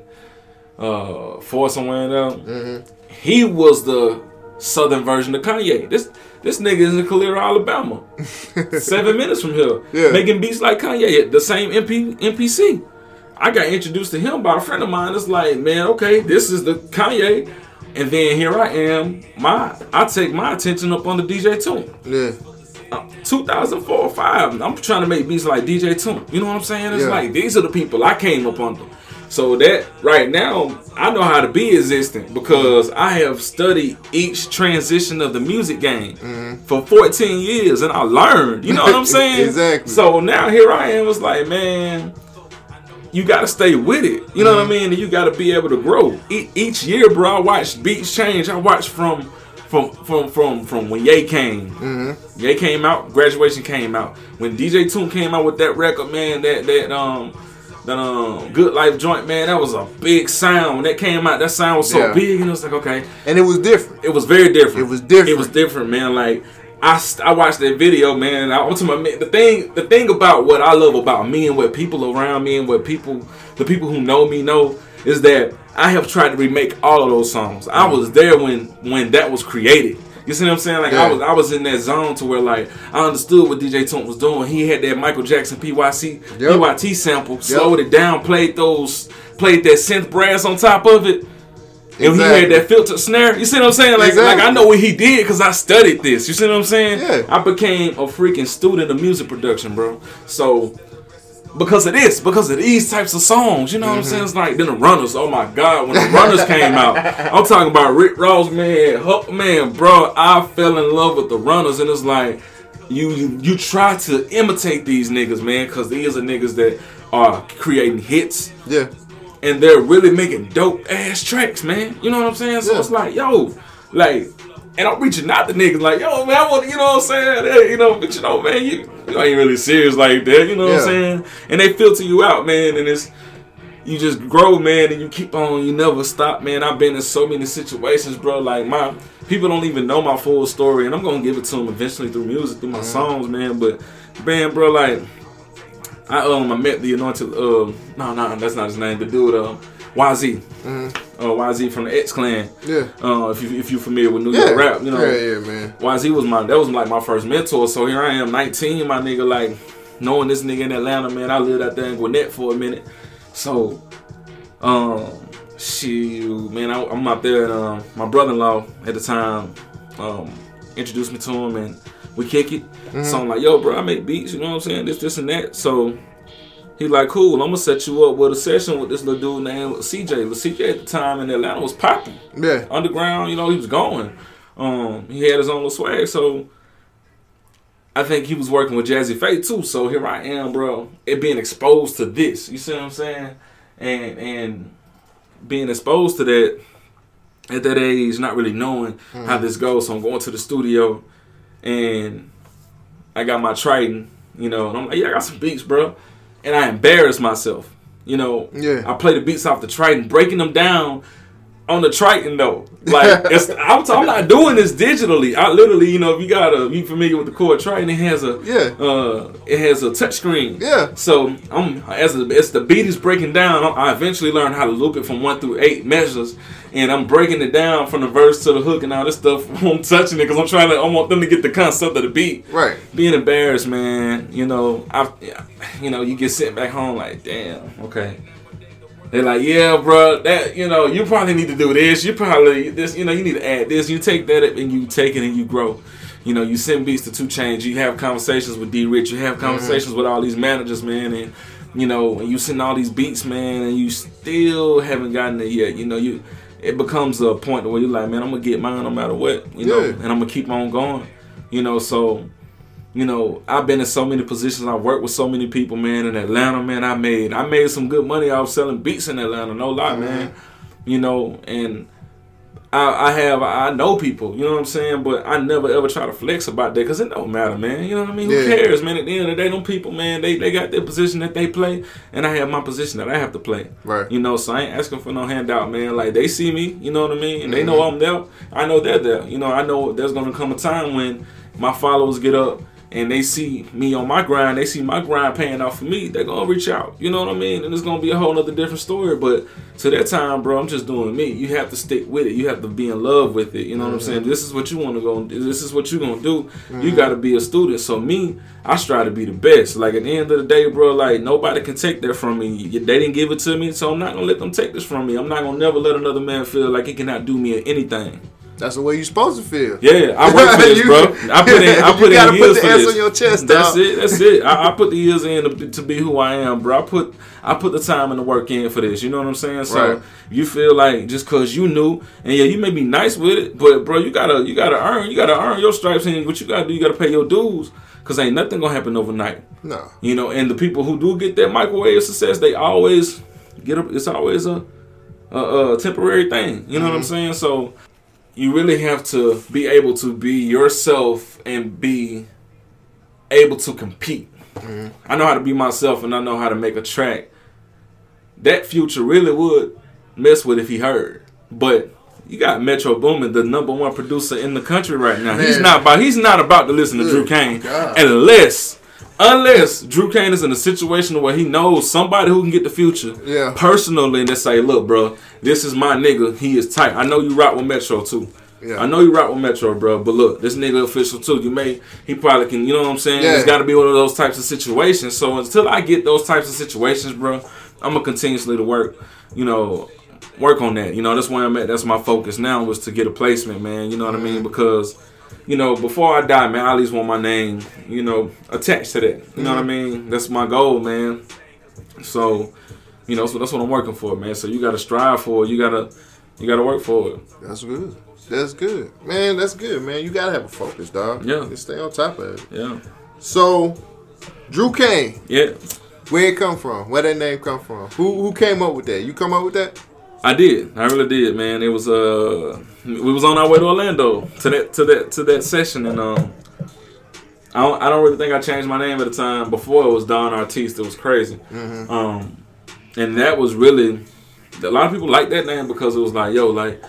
uh four somewhere in there. He was the southern version of Kanye. This this nigga is in Calera, Alabama, seven minutes from here, Yeah. making beats like Kanye, the same MP, MPC. I got introduced to him by a friend of mine. It's like, man, okay, this is the Kanye, and then here I am. My I take my attention up on the DJ Toomp. Yeah. Uh, 2004 or 5 i'm trying to make beats like dj Toomp. you know what i'm saying it's Yeah. like these are the people i came up under so that right now i know how to be existent because i have studied each transition of the music game for 14 years and i learned you know what i'm saying Mm-hmm. Exactly. so now here i am it's like man you got to stay with it. You know what I mean? And you got to be able to grow. E- each year, bro, I watched beats change. I watched from from from from from when Ye came. Mm-hmm. Ye came out. Graduation came out. When DJ Toomp came out with that record, man, that that um. That um, good life joint, man. That was a big sound. When that came out, that sound was so Yeah. big, and it was like, okay, And it was different. it was very different. It was different. It was different, man. Like I, I watched that video, man. I ultimately the thing the thing about what I love about me and what people around me and what people the people who know me know is that I have tried to remake all of those songs. I mm. was there when when that was created. You see what I'm saying? Like I was I was in that zone to where like I understood what DJ Toomp was doing. He had that Michael Jackson PYC Yep. PYT sample, slowed it down, played those played that synth brass on top of it. And he had that filtered snare. You see what I'm saying? Like, Exactly. like I know what he did because I studied this. You see what I'm saying? Yeah. I became a freaking student of music production, bro. So because of this, because of these types of songs, you know what I'm mm-hmm. saying? It's like then the runners. Oh my god, when the runners came out, I'm talking about Rick Ross, man, Huck, man, bro. I fell in love with the runners, and it's like you you, you try to imitate these niggas, man, because these are niggas that are creating hits Yeah. And they're really making dope ass tracks, man. You know what I'm saying? So Yeah. it's like, yo, like, and I'm reaching out to niggas like, yo, man, I want, you know what I'm saying? Hey, you know, but you know, man, you, you ain't really serious like that. You know what Yeah. I'm saying? And they filter you out, man, and it's. You just grow, man, and you keep on. You never stop, man. I've been in so many situations, bro. Like my people don't even know my full story, and I'm gonna give it to them eventually through music, through my Mm-hmm. songs, man. But man, bro, like I um I met the anointed um no no that's not his name the dude um YZ uh YZ from the X Clan Mm-hmm. Yeah. uh if you if you familiar with New Yeah. York rap you know Yeah, yeah, man. YZ was my that was like my first mentor so here I am 19 my nigga like knowing this nigga in Atlanta man I lived out there in Gwinnett for a minute so um she man I, I'm out there and um my brother-in-law at the time um introduced me to him and we kick it so I'm like yo bro I make beats you know what I'm saying this this and that so he like, cool, I'm gonna set you up with a session with this little dude named CJ. CJ at the time in Atlanta was popping. Yeah. Underground, you know, he was going. Um, he had his own little swag, so I think he was working with Jazze Pha too. So here I am, bro. It being exposed to this. You see what I'm saying? And and being exposed to that at that age, not really knowing how this goes. So I'm going to the studio and I got my Triton, you know, and I'm like, yeah, I got some beats, bro. And I embarrassed myself. You know, Yeah. I play the beats off the Triton, breaking them down on the Triton though. Like it's, I'm, I'm not doing this digitally. I literally, you know, if you got a, you familiar with the Korg Triton, it has a, Yeah. uh, it has a touch screen. Yeah. So I'm as the, as the beat is breaking down, I eventually learned how to loop it from one through eight measures, and I'm breaking it down from the verse to the hook and all this stuff. I'm touching it because I'm trying to. I want them to get the concept of the beat. Right. Being embarrassed, man. You know, I, you know, you get sent back home like, damn, okay. They're like, yeah, bro, that you know, you probably need to do this. You probably this, you know, you need to add this. You take that and you take it and you grow. You know, you send beats to 2 Chainz. You have conversations with D Rich. You have Mm-hmm. conversations with all these managers, man, and you know, and you send all these beats, man, and you still haven't gotten it yet. You know, you it becomes a point where you're like, man, I'm gonna get mine no matter what. You know, and I'm gonna keep on going. You know, so you know, I've been in so many positions. I worked with so many people, man. In Atlanta, man, I made I made some good money off selling beats in Atlanta. No lie, man. You know, and I, I have I know people. You know what I'm saying? But I never ever try to flex about that because it don't matter, man. You know what I mean? Who cares, man? At the end of the day, them people, man, they they got their position that they play, and I have my position that I have to play. Right. You know, so I ain't asking for no handout, man. Like they see me, you know what I mean, and they know mm-hmm. I'm there. I know they're there. You know, I know there's gonna come a time when my followers get up and they see me on my grind. They see my grind paying off for me. They're gonna reach out. You know what I mean? And it's gonna be a whole nother different story. But to that time, bro, I'm just doing me. You have to stick with it. You have to be in love with it. You know what I'm mm-hmm. saying? This is what you want to go. This is what you gonna do. You mm-hmm. got to be a student. So me, I strive to be the best. Like at the end of the day, bro, like nobody can take that from me. They didn't give it to me, so I'm not gonna let them take this from me. I'm not gonna never let another man feel like he cannot do me anything. That's the way you're supposed to feel. Yeah, I work for this, You- bro. I put in, I you put in put the for S this. on your chest, That's dog. it. That's it. I, I put the years in to, to be who I am, bro. I put I put the time and the work in for this. You know what I'm saying? So Right. you feel like just cause you knew, and yeah, you may be nice with it, but bro, you gotta you gotta earn you gotta earn your stripes, and what you gotta do, you gotta pay your dues, cause ain't nothing gonna happen overnight. No. You know, and the people who do get that microwave success, they always get up. It's always a, a, a temporary thing. You know what I'm mm-hmm. saying? So you really have to be able to be yourself and be able to compete. Mm-hmm. I know how to be myself, and I know how to make a track. That future really would mess with if he heard, but. You got Metro Boomin, the number one producer in the country right now. He's not about. He's not about to listen to Druex Kaine God. unless unless Druex Kaine is in a situation where he knows somebody who can get the future Yeah. personally and they say, look, bro, this is my nigga. He is tight. I know you rock with Metro too. Yeah. I know you rock with Metro, bro, but look, this nigga official too. You may, he probably can, you know what I'm saying? Yeah. It's got to be one of those types of situations. So until I get those types of situations, bro, I'm gonna continuously to work, you know, work on that. You know, that's where I'm at. That's my focus now was to get a placement, man. You know what I mean? Because you know, before I die, man, I at least want my name, you know, attached to that. You know what I mm-hmm. mean? That's my goal, man. So, you know, so that's what I'm working for, man. So you gotta strive for it. You gotta you gotta work for it. That's good. That's good. Man, that's good, man. You gotta have a focus, dog. Yeah. And stay on top of it. Yeah. So, Druex Kaine, Yeah. where it come from? Where that name come from? Who who came up with that? You come up with that? I did. I really did, man. It was uh we was on our way to Orlando to that to that to that session and um I don't, I don't really think I changed my name at the time. Before it was Don Artiste. It was crazy. Um and that was really a lot of people like that name because it was like, yo, like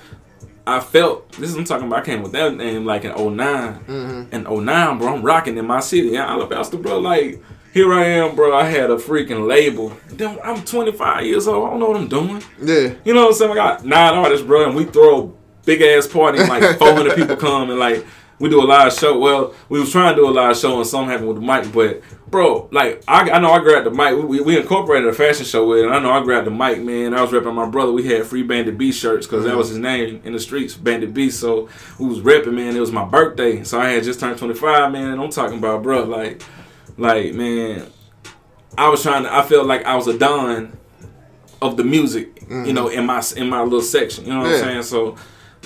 I felt this is what I'm talking about. I came with that name like in 9 And 09, bro, I'm rocking in my city in Alabaster, bro. Like, here I am, bro. I had a freaking label. Then I'm 25 years old. I don't know what I'm doing. Yeah. You know what I'm saying? I got nine artists, bro, and we throw a big ass party and like 400 people come and like we do a live show. Well, we was trying to do a live show and something happened with the mic, but bro, like I, I know I grabbed the mic. We, we incorporated a fashion show with it. And I know I grabbed the mic, man. I was repping my brother. We had free Bandit B shirts because that mm-hmm. was his name in the streets, Bandit B. So we was repping, man. It was my birthday, so I had just turned 25, man. And I'm talking about, bro, like, like man, I was trying to. I felt like I was a don of the music, you know, in my in my little section. You know what Yeah. I'm saying? So,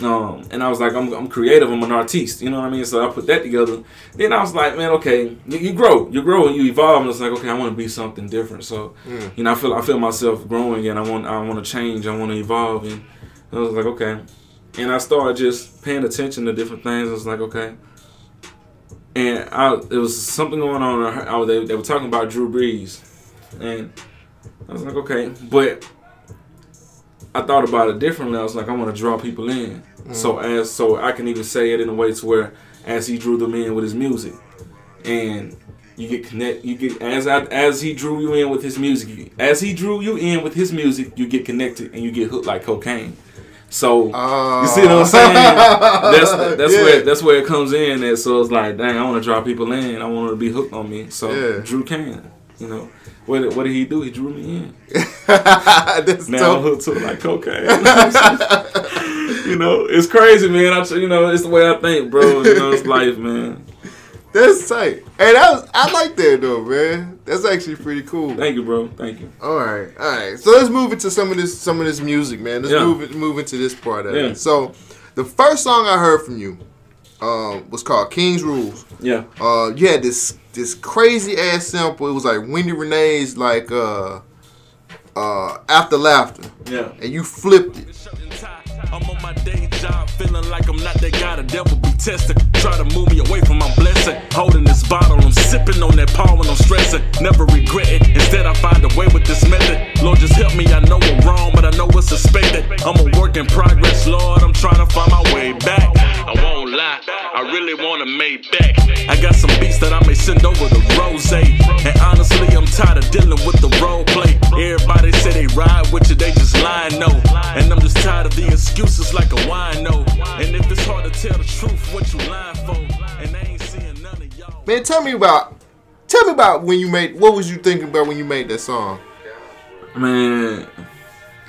um, and I was like, I'm, I'm creative. I'm an artiste. You know what I mean? So I put that together. Then I was like, man, okay, you, you grow, you grow, and you evolve. And it's like, okay, I want to be something different. So, you know, I feel I feel myself growing, and I want I want to change. I want to evolve, and I was like, okay. And I started just paying attention to different things. I was like, okay. And I, there was something going on. I I, was- they, they were talking about Drew Brees, and I was like, okay, but I thought about it differently. I was like, I want to draw people in, mm-hmm. so as so I can even say it in a way to where as he drew them in with his music, and you get connect, you get as I, as he drew you in with his music, as he drew you in with his music, you get connected and you get hooked like cocaine. So Uh, you see what I'm saying? That's that's Yeah. where that's where it comes in. And so it's like, dang, I want to draw people in. I want them to be hooked on me. So Yeah. Druex Kaine. You know, what did, what did he do? He drew me in. That's Now I'm hooked to it like cocaine. you know, it's crazy, man. I, you know, it's the way I think, bro. You know, it's life, man. That's tight. Hey, that was, I like that though, man. That's actually pretty cool. Thank you, bro. Thank you. All right, all right. So let's move into some of this, some of this music, man. Let's Yeah. move it, move into this part of Yeah. it. So, the first song I heard from you, um, was called King's Rules. Yeah. Uh, you had this this crazy ass sample. It was like Wendy Rene's like uh, uh, After Laughter, Yeah. and you flipped it. I'm on my day job, feeling like I'm not that guy. The devil be testing. Try to move me away from my blessing. Holding this bottle, I'm sipping on that power when I'm stressing. Never regret it. Instead, I find a way with this method. Lord, just help me. I know I'm wrong, but I know what's suspected. I'm a work in progress, Lord. I'm trying to find my way back. I won't lie, I really want to make back. I got some beats that I may send over to Rose. And honestly, I'm tired of dealing with the role play. Everybody say they ride with you, they just lying, no. And I'm just tired of the excuses like a wino. And if it's hard to tell the truth, what you lying for? And I ain't seeing none of y'all. Man, tell me about, tell me about when you made. What was you thinking about when you made that song? Man,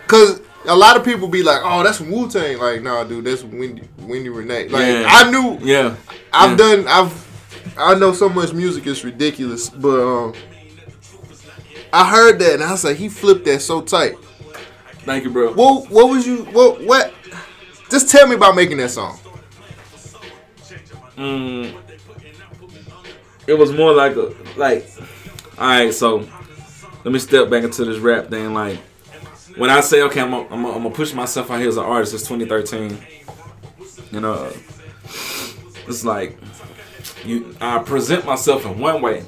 Cause a lot of people be like, "Oh, that's Wu Tang." Like, nah, dude, that's Wendy, Wendy Rene. Like, Yeah. I knew, yeah. I've yeah. done, I've, I know so much music is ridiculous, but um, I heard that and I was like, he flipped that so tight. Thank you, bro. What, what was you, what, what? Just tell me about making that song. Mm, it was more like a like. All right, so let me step back into this rap thing. Like when I say, okay, I'm gonna I'm gonna push myself out here as an artist. It's 2013. You know, it's like you. I present myself in one way,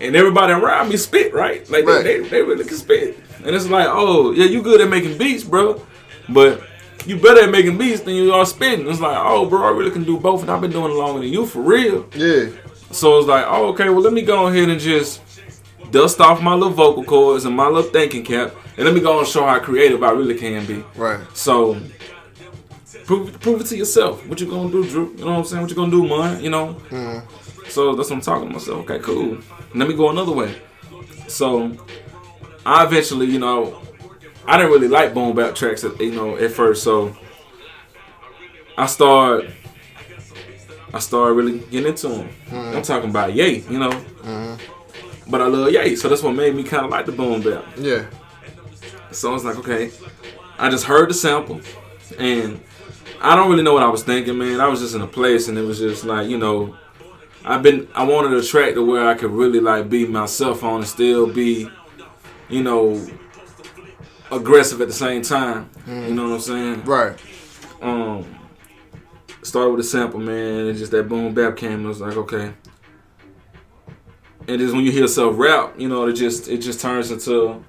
and everybody around me spit right. Like Right. They, they they really can spit, and it's like, oh yeah, you good at making beats, bro, but. You better at making beats than you are spitting. It's like, oh, bro, I really can do both, and I've been doing it longer than you for real. Yeah, So it's like, oh, okay, well, let me go ahead and just dust off my little vocal cords and my little thinking cap, and let me go and show how creative I really can be. right. So prove, prove it to yourself. What you gonna do, Druex? You know what I'm saying? What you gonna do, man? You know. Mm-hmm. So that's what I'm talking to myself. Okay, cool. Let me go another way. So I eventually, you know, I didn't really like boom bap tracks, at, you know, at first. So I started, I started really getting into them. Mm-hmm. I'm talking about Ye, you know. Mm-hmm. But I love Ye, so that's what made me kind of like the boom bap. Yeah, So I was like, okay. I just heard the sample, and I don't really know what I was thinking, man. I was just in a place, and it was just like, you know, I've been, I wanted a track to where I could really like be myself on and still be, you know, aggressive at the same time. You know what I'm saying? right. um started with a sample, man, and just that boom bap came. And I was like, okay. And just when you hear yourself rap, you know, it just it just turns into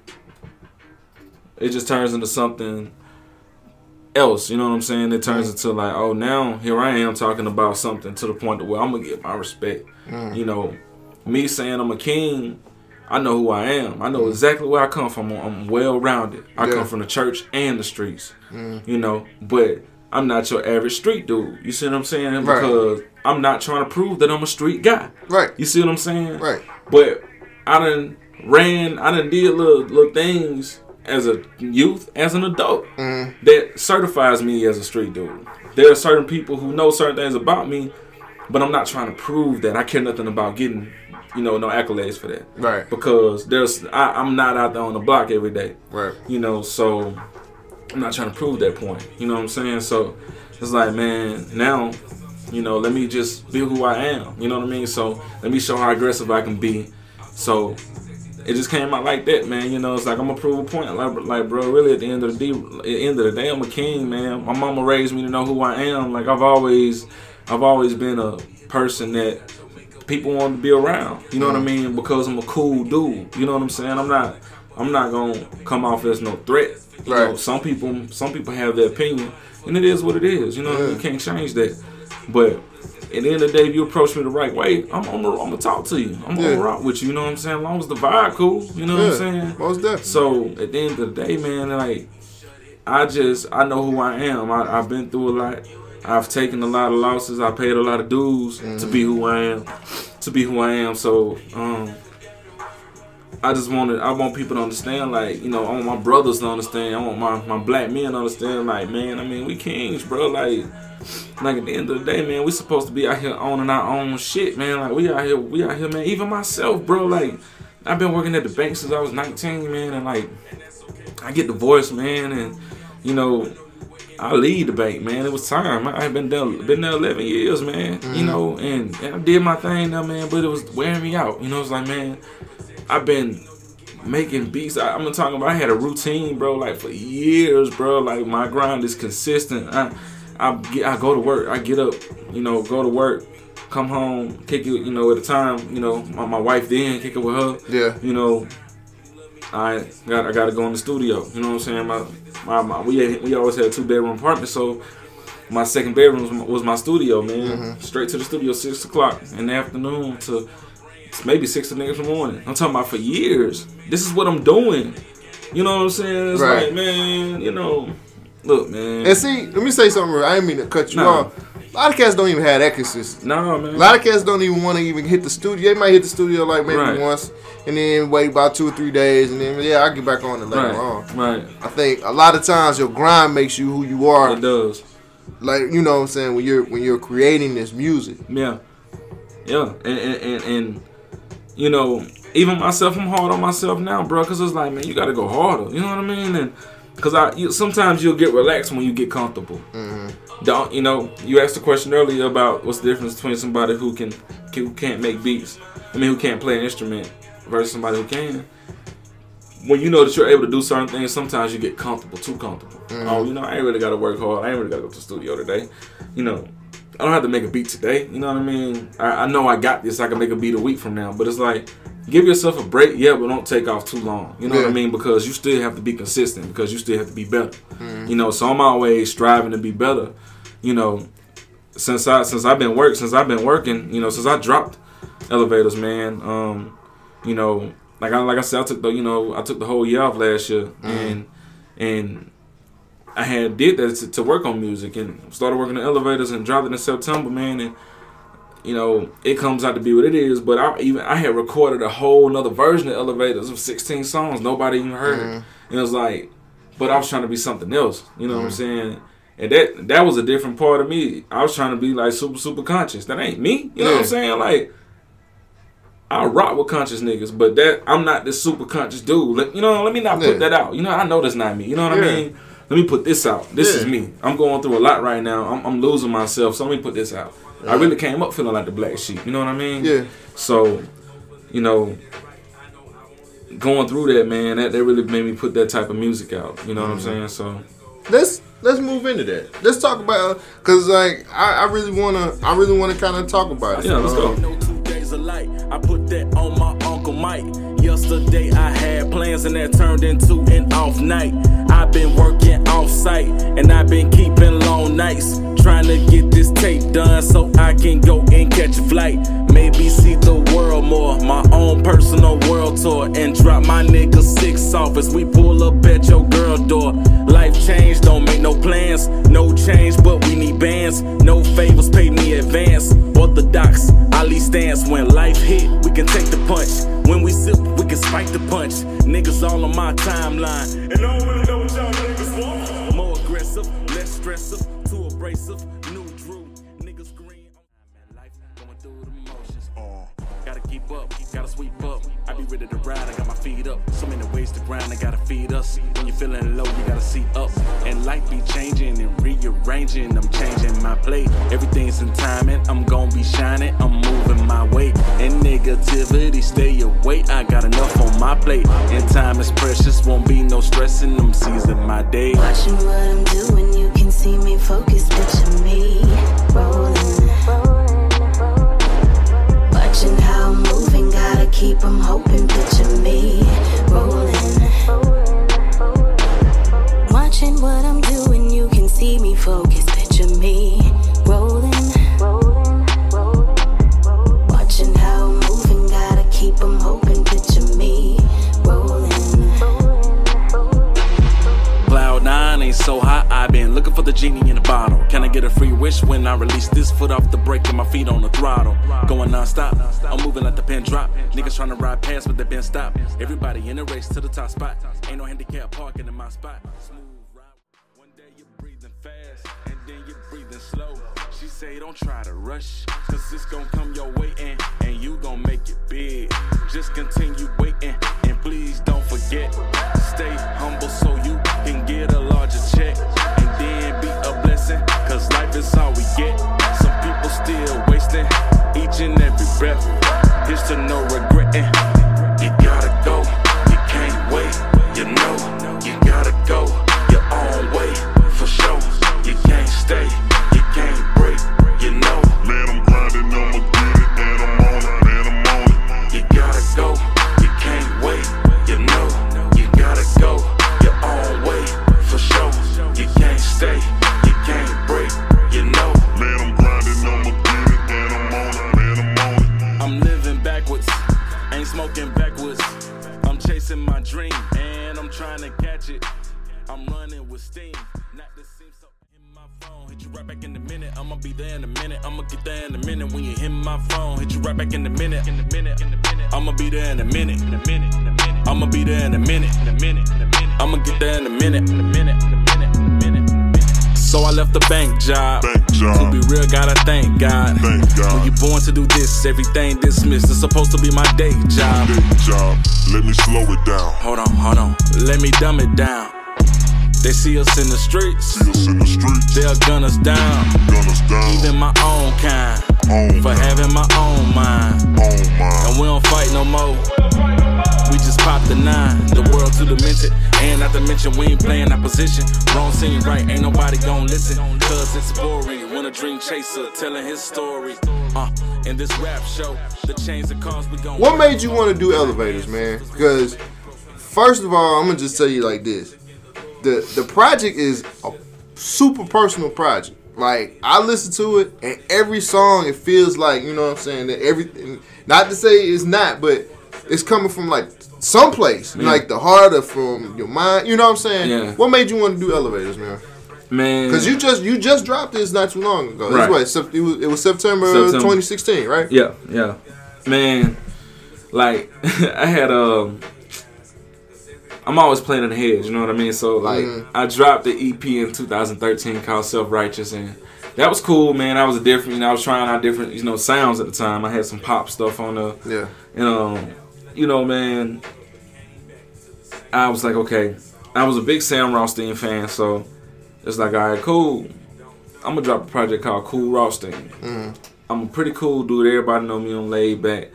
it just turns into something else. You know what I'm saying? It turns into like, oh, now here I am talking about something to the point to where I'm gonna get my respect. Mm. You know, me saying I'm a king. I know who I am. I know mm. exactly where I come from. I'm well rounded. I Yeah. come from the church and the streets. Mm. You know, but I'm not your average street dude. You see what I'm saying? Right. Because I'm not trying to prove that I'm a street guy. Right. You see what I'm saying? Right. But I done ran, I done did little little things as a youth, as an adult, Mm-hmm. that certifies me as a street dude. There are certain people who know certain things about me, but I'm not trying to prove that. I care nothing about getting, you know, no accolades for that. Right. Because there's, I, I'm not out there on the block every day. Right. You know, so I'm not trying to prove that point. You know what I'm saying? So it's like, man, now, you know, let me just be who I am. You know what I mean? So let me show how aggressive I can be. So it just came out like that, man. You know, it's like I'm gonna prove a point. Like, like, bro, really, at the end of the day, at the end of the day, I'm a king, man. My mama raised me to know who I am. Like, I've always, I've always been a person that people want to be around. You know what I mm. mean? Because I'm a cool dude. You know what I'm saying? I'm not, I'm not gonna come off as no threat. You know, Right. some people, some people have their opinion, and it is what it is. You know, Yeah. you can't change that. But at the end of the day, if you approach me the right way, I'm, I'm, gonna, I'm gonna talk to you. I'm Yeah. gonna rock with you. You know what I'm saying? As long as the vibe cool. You know what I'm Yeah, saying? most definitely. So at the end of the day, man, like I just I know who I am. I, I've been through a lot. I've taken a lot of losses. I paid a lot of dues to be who I am. To be who I am. So um, I just wanted I want people to understand, like, you know, I want my brothers to understand, I want my, my black men to understand, like, man, I mean, we kings, bro. Like like at the end of the day, man, we supposed to be out here owning our own shit, man. Like we out here, we out here, man. Even myself, bro. Like I've been working at the bank since I was 19, man, and like I get divorced, man, and you know I leave the bank, man. It was time. I have been there, been there 11 years, man. Mm-hmm. You know, and, and I did my thing there, man. But it was wearing me out. You know, it's like, man, I've been making beats. I, am talking about. I had a routine, bro, like for years, bro. Like my grind is consistent. I, I get, I go to work. I get up, you know, go to work, come home, kick it, you know, at a time, you know, my, my wife then kick it with her. Yeah. You know, I got I got to go in the studio. You know what I'm saying? My, my, my we had, we always had a two bedroom apartment, so my second bedroom was my, was my studio, man. Mm-hmm. Straight to the studio, six o'clock in the afternoon to maybe six in the morning. I'm talking about for years. This is what I'm doing. You know what I'm saying? It's right. like, man, you know, look, man. And see, let me say something. Real. I didn't mean to cut you nah. off. A lot of cats don't even have that consistency. No, man. A lot of cats don't even want to even hit the studio. They might hit the studio like maybe right. once, and then wait about two or three days, and then yeah, I get back on it later right. on. Right. I think a lot of times your grind makes you who you are. It does. Like you know what I'm saying when you're when you're creating this music. Yeah. Yeah, and and, and, and you know, even myself, I'm hard on myself now, bro, because it's like, man, you got to go harder. You know what I mean? And because I you, sometimes you'll get relaxed when you get comfortable. Mm-hmm. Don't you know? You asked a question earlier about what's the difference between somebody who can who can't make beats. I mean, who can't play an instrument versus somebody who can. When you know that you're able to do certain things, sometimes you get comfortable, too comfortable. Mm-hmm. Oh, you know, I ain't really got to work hard. I ain't really got to go to the studio today. You know, I don't have to make a beat today. You know what I mean? I, I know I got this. I can make a beat a week from now. But it's like, give yourself a break, yeah, but don't take off too long. You know yeah. what I mean? Because you still have to be consistent. Because you still have to be better. Mm-hmm. You know, so I'm always striving to be better. You know, since I since I've been work since I've been working. You know, since I dropped elevators, man. Um, you know, like I like I said, I took the you know I took the whole year off last year, mm-hmm. and and I had did that to, to, work on music and started working in elevators and dropped it in September, man. And you know, it comes out to be what it is. But I even I had recorded a whole another version of elevators of 16 songs nobody even heard. Mm-hmm. And it was like, but I was trying to be something else. You know mm-hmm. what I'm mm-hmm. saying? And that that was a different part of me. I was trying to be like super super conscious. That ain't me. You know yeah. what I'm saying? Like. I rock with conscious niggas, but that I'm not this super conscious dude. you know, let me not put yeah. that out. You know, I know that's not me. You know what yeah. I mean? Let me put this out. This yeah. is me. I'm going through a lot right now. I'm, I'm losing myself, so let me put this out. Yeah. I really came up feeling like the black sheep. You know what I mean? Yeah. So, you know, going through that, man, that, that really made me put that type of music out. You know mm-hmm. what I'm mm-hmm. saying? So let's let's move into that. Let's talk about because like I, I really wanna I really wanna kind of talk about it. Yeah, let's go. I put that on my uncle Mike. Yesterday I had plans and that turned into an off night. I've been working off site and I've been keeping long nights. Trying to get this tape done so I can go and catch a flight. Maybe see the world more. My own personal world tour. And drop my nigga six off as we pull up at your girl door. Life change, don't make no plans. No change, but we need bands. No favors, pay me advance. Orthodox, Ali stance. When life hit, we can take the punch. When we sip, we can spike the punch. Niggas all on my timeline. And I don't really know what y'all niggas want. More aggressive, less stressive, too abrasive. I be ready to ride, I got my feet up. So many ways to grind, I gotta feed us. When you're feeling low, you gotta see up. And life be changing and rearranging. I'm changing my plate. Everything's in timing. I'm gonna be shining. I'm moving my way. And negativity, stay away. I got enough on my plate. And time is precious. Won't be no stressing. I'm seizing my day. Watching what I'm doing, you can see me focus. Picture me rolling. Keep them hoping. Picture me rolling. Watching what I'm doing, you can see me focus. Picture me rolling. Ain't so hot, I've been looking for the genie in the bottle. Can I get a free wish when I release this foot off the brake and my feet on the throttle? Going non-stop, I'm moving like the pin drop. Niggas trying to ride past, but they been stopped. Everybody in the race to the top spot. Ain't no handicap parking in my spot. One day you're breathing fast, and then you're breathing slow. She say, don't try to rush, cause it's gonna come your way and, and you gon' make it big. Just continue waiting, and please don't forget. Stay humble so you can get a larger check, and then be a blessing, cause life is all we get. Some people still wasting each and every breath. Here's to no regretting. Chasing my dream, and I'm trying to catch it. I'm running with steam, not the seam. So hit my phone, hit you right back in a minute. I'ma be there in a minute. I'ma get there in a minute. When you hit my phone, hit you right back in a minute. In a minute, in a minute. I'ma be there in a minute. In a minute, in a minute. I'ma be there in a minute. In a minute, in a minute. I'ma get there in. In a minute, in a minute, in a minute. In a minute. So I left the bank job. Bank job. To be real, gotta thank God. Thank God. When you born to do this, everything dismissed. It's supposed to be my day job. Day job, let me slow it down. Hold on, hold on. Let me dumb it down. They see us in the streets, See us in the streets, they'll gun us down. gun us down. Even my own kind, on for having my own mind. on mine. And we don't fight no more. We just pop the nine, the world too demented. And not to mention, we ain't playing our position. Wrong scene, right? Ain't nobody gon' listen. Cause it's boring when a dream chaser telling his story. Uh, in this rap show, the chains and cars we gon' What made you want to do elevators, man? Because first of all, I'm gonna just tell you like this: the the project is a super personal project. Like I listen to it, and every song it feels like you know what I'm saying that everything. Not to say it's not, but it's coming from like someplace, like the heart or from your mind. You know what I'm saying? Yeah. What made you want to do elevators, man? Man, Because you just you just dropped this not too long ago. Right. what, it, was, it was September, September. 2016, right? Yeah, yeah. Man, like I had um I'm always playing in the head, you know what I mean? So like Mhm. I dropped the EP in 2013 called Self Righteous and that was cool, man. I was a different, you know, I was trying out different, you know, sounds at the time. I had some pop stuff on the Yeah. and um, you know, man, I was like, okay, I was a big Sam Rothstein fan, so it's like, all right, cool. I'm gonna drop a project called Cool Rothstein. Mm-hmm. I'm a pretty cool dude. Everybody know me. I'm laid back,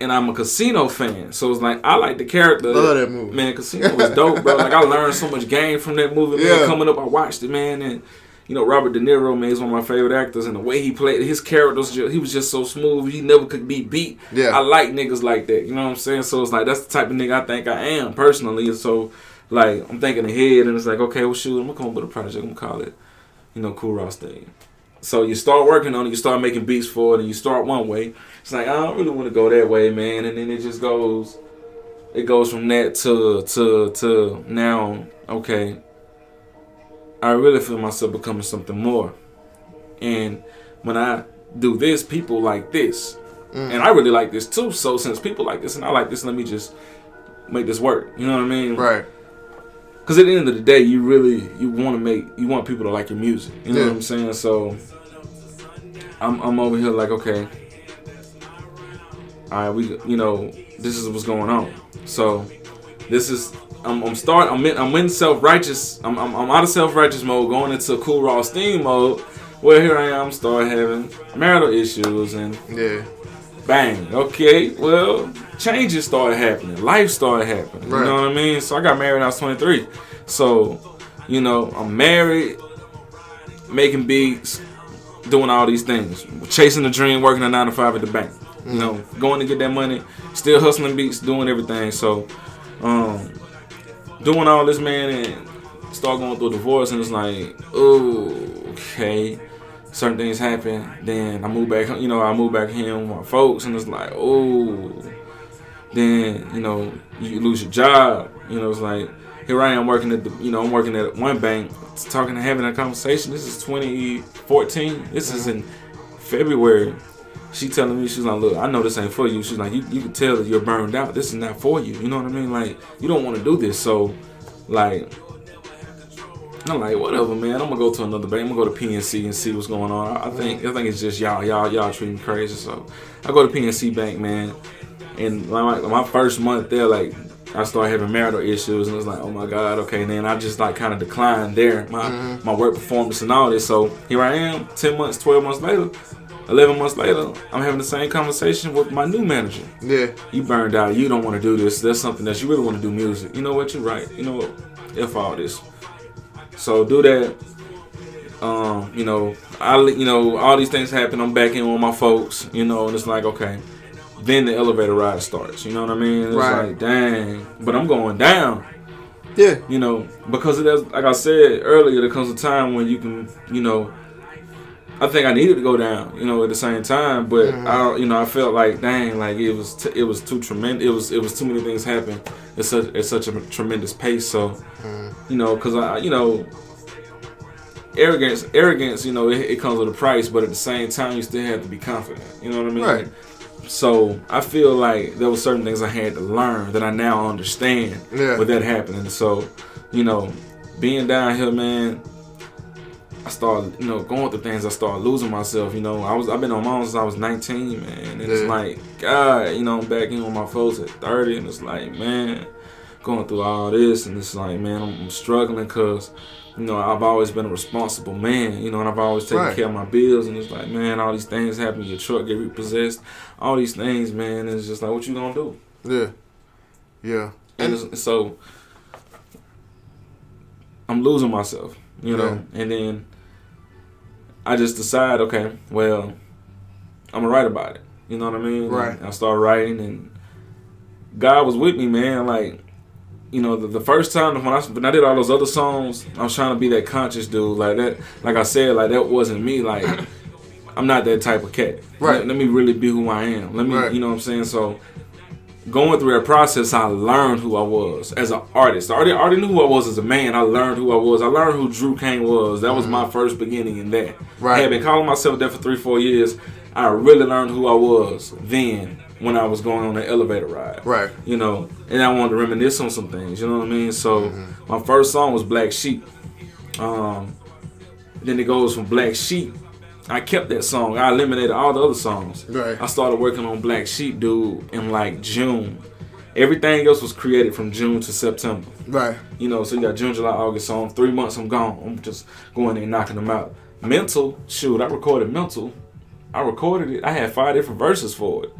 and I'm a Casino fan. So it's like I like the character. Love that movie. Man, Casino was dope, bro. Like I learned so much game from that movie. Yeah. Man, coming up, I watched it, man, and you know Robert De Niro, man, is one of my favorite actors, and the way he played his characters, he was just so smooth. He never could be beat. Yeah. I like niggas like that. You know what I'm saying? So it's like that's the type of nigga I think I am personally. And so like I'm thinking ahead, and it's like okay, well shoot, I'm gonna come up with a project. I'm gonna call it, you know, Cool Rothstein. So you start working on it, you start making beats for it, and you start one way. It's like I don't really want to go that way, man, and then it just goes. It goes from that to to to now. Okay, I really feel myself becoming something more, and when I do this, people like this, mm. and I really like this too. So since people like this and I like this, let me just make this work. You know what I mean? Right. Because at the end of the day, you really you want to make you want people to like your music. You know Yeah. what I'm saying? So I'm I'm over here like okay, all right, we you know this is what's going on. So this is I'm I'm start I'm in I'm in self righteous I'm, I'm I'm out of self righteous mode going into cool Rothstein mode. Where here I am, start having marital issues and Yeah. bang. Okay, well, changes started happening. Life started happening. Right. You know what I mean? So I got married when I was 23. So, you know, I'm married, making beats, doing all these things, chasing the dream, working a nine to five at the bank. You mm-hmm. know, going to get that money, still hustling beats, doing everything. So, um, doing all this, man, and start going through a divorce, and it's like, oh, okay certain things happen. Then I move back, you know, I move back here with my folks, and it's like, oh. Then you know, you lose your job. You know, it's like here I am working at the, you know, I'm working at one bank, talking having a conversation. This is 2014. This is in February. She telling me she's like, look, I know this ain't for you. She's like, you, you can tell that you're burned out. This is not for you. You know what I mean? Like, you don't want to do this. So, like, I'm like, whatever, man. I'm gonna go to another bank. I'm gonna go to PNC and see what's going on. I, I think I think it's just y'all, y'all, y'all treating me crazy. So I go to PNC Bank, man. And my, my first month there, like I started having marital issues, and it was like, oh my god, okay. And then I just like kind of declined there, my mm-hmm. my work performance and all this. So here I am, ten months, twelve months later. 11 months later, I'm having the same conversation with my new manager. Yeah. You burned out. You don't want to do this. That's something that you really want to do music. You know what? You're right. You know what? If all this. So do that. Um, you know, I you know all these things happen. I'm back in with my folks. You know, and it's like okay. Then the elevator ride starts. You know what I mean? It's Right. like dang, but I'm going down. Yeah. You know, because it does. Like I said earlier, there comes a time when you can. You know, I think I needed to go down. You know, at the same time, but Mm-hmm. I, you know, I felt like dang, like it was t- it was too tremendous. It was it was too many things happen at such at such a tremendous pace. So Mm-hmm. you know, because I, you know, arrogance, arrogance, you know, it, it comes with a price, but at the same time, you still have to be confident. You know what I mean? Right. So I feel like there were certain things I had to learn that I now understand Yeah. with that happening. So, you know, being down here, man, I started, you know, going through things. I started losing myself. You know, I was I've been on my own since I was 19, man. And it's like, God, you know, I'm back in with my folks at 30, and it's like, man, going through all this, and it's like, man, I'm, I'm struggling because, you know, I've always been a responsible man, you know, and I've always taken Right. care of my bills, and it's like, man, all these things happen. Your truck get repossessed, all these things, man. It's just like, what you gonna do? Yeah. Yeah. And it's, so I'm losing myself, you know. And then I just decide, okay, well, I'm gonna write about it. You know what I mean? Right. And I started writing, and God was with me, man. Like, you know, the, the first time when I when I did all those other songs, I was trying to be that conscious dude, like that. Like I said, like that wasn't me. Like, I'm not that type of cat. Right. Let, let me really be who I am. Let me, Right. you know what I'm saying? So going through that process, I learned who I was as an artist. I already, I already knew who I was as a man. I learned who I was. I learned who Druex Kaine was. That was my first beginning in that. Mm-hmm. Right. I had been calling myself that for three, four years. I really learned who I was then when I was going on the elevator ride. Right. You know, and I wanted to reminisce on some things. You know what I mean? So Mm-hmm. my first song was Black Sheep. Um, then it goes from Black Sheep. I kept that song. I eliminated all the other songs. Right. I started working on Black Sheep, dude, in like June. Everything else was created from June to September. Right. You know, so you got June, July, August. So in three months, I'm gone. I'm just going there and knocking them out. Mental, shoot, I recorded Mental. I recorded it. I had five different verses for it.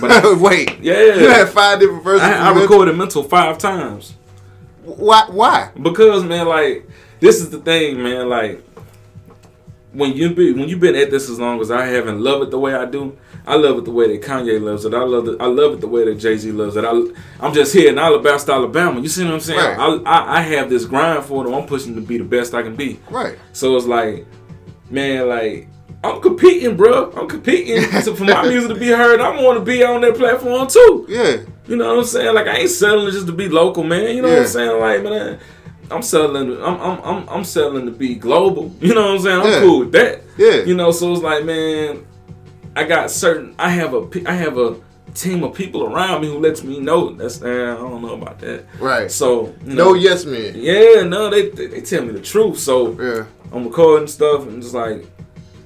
But I, Wait. Yeah. You had five different verses. I, I recorded Mental five times. Why? Why? Because man, like this is the thing, man. Like when you be when you've been at this as long as I have and love it the way I do, I love it the way that Kanye loves it. I love it. I love it the way that Jay Z loves it. I, I'm just here in Alabama, Alabama. You see what I'm saying? Right. I, I I have this grind for it. I'm pushing to be the best I can be. Right. So it's like, man, like I'm competing, bro. I'm competing to, for my music to be heard. I want to be on that platform too. Yeah. You know what I'm saying? Like I ain't settling just to be local, man. You know what I'm saying? Like man, I'm settling. I'm I'm I'm, I'm settling to be global. You know what I'm saying? I'm Yeah. cool with that. Yeah. You know, so it's like, man, I got certain. I have a I have a team of people around me who lets me know that's. Eh, I don't know about that. Right. So you No yes man. Yeah, no, they, they they tell me the truth. So Yeah. I'm recording stuff and just like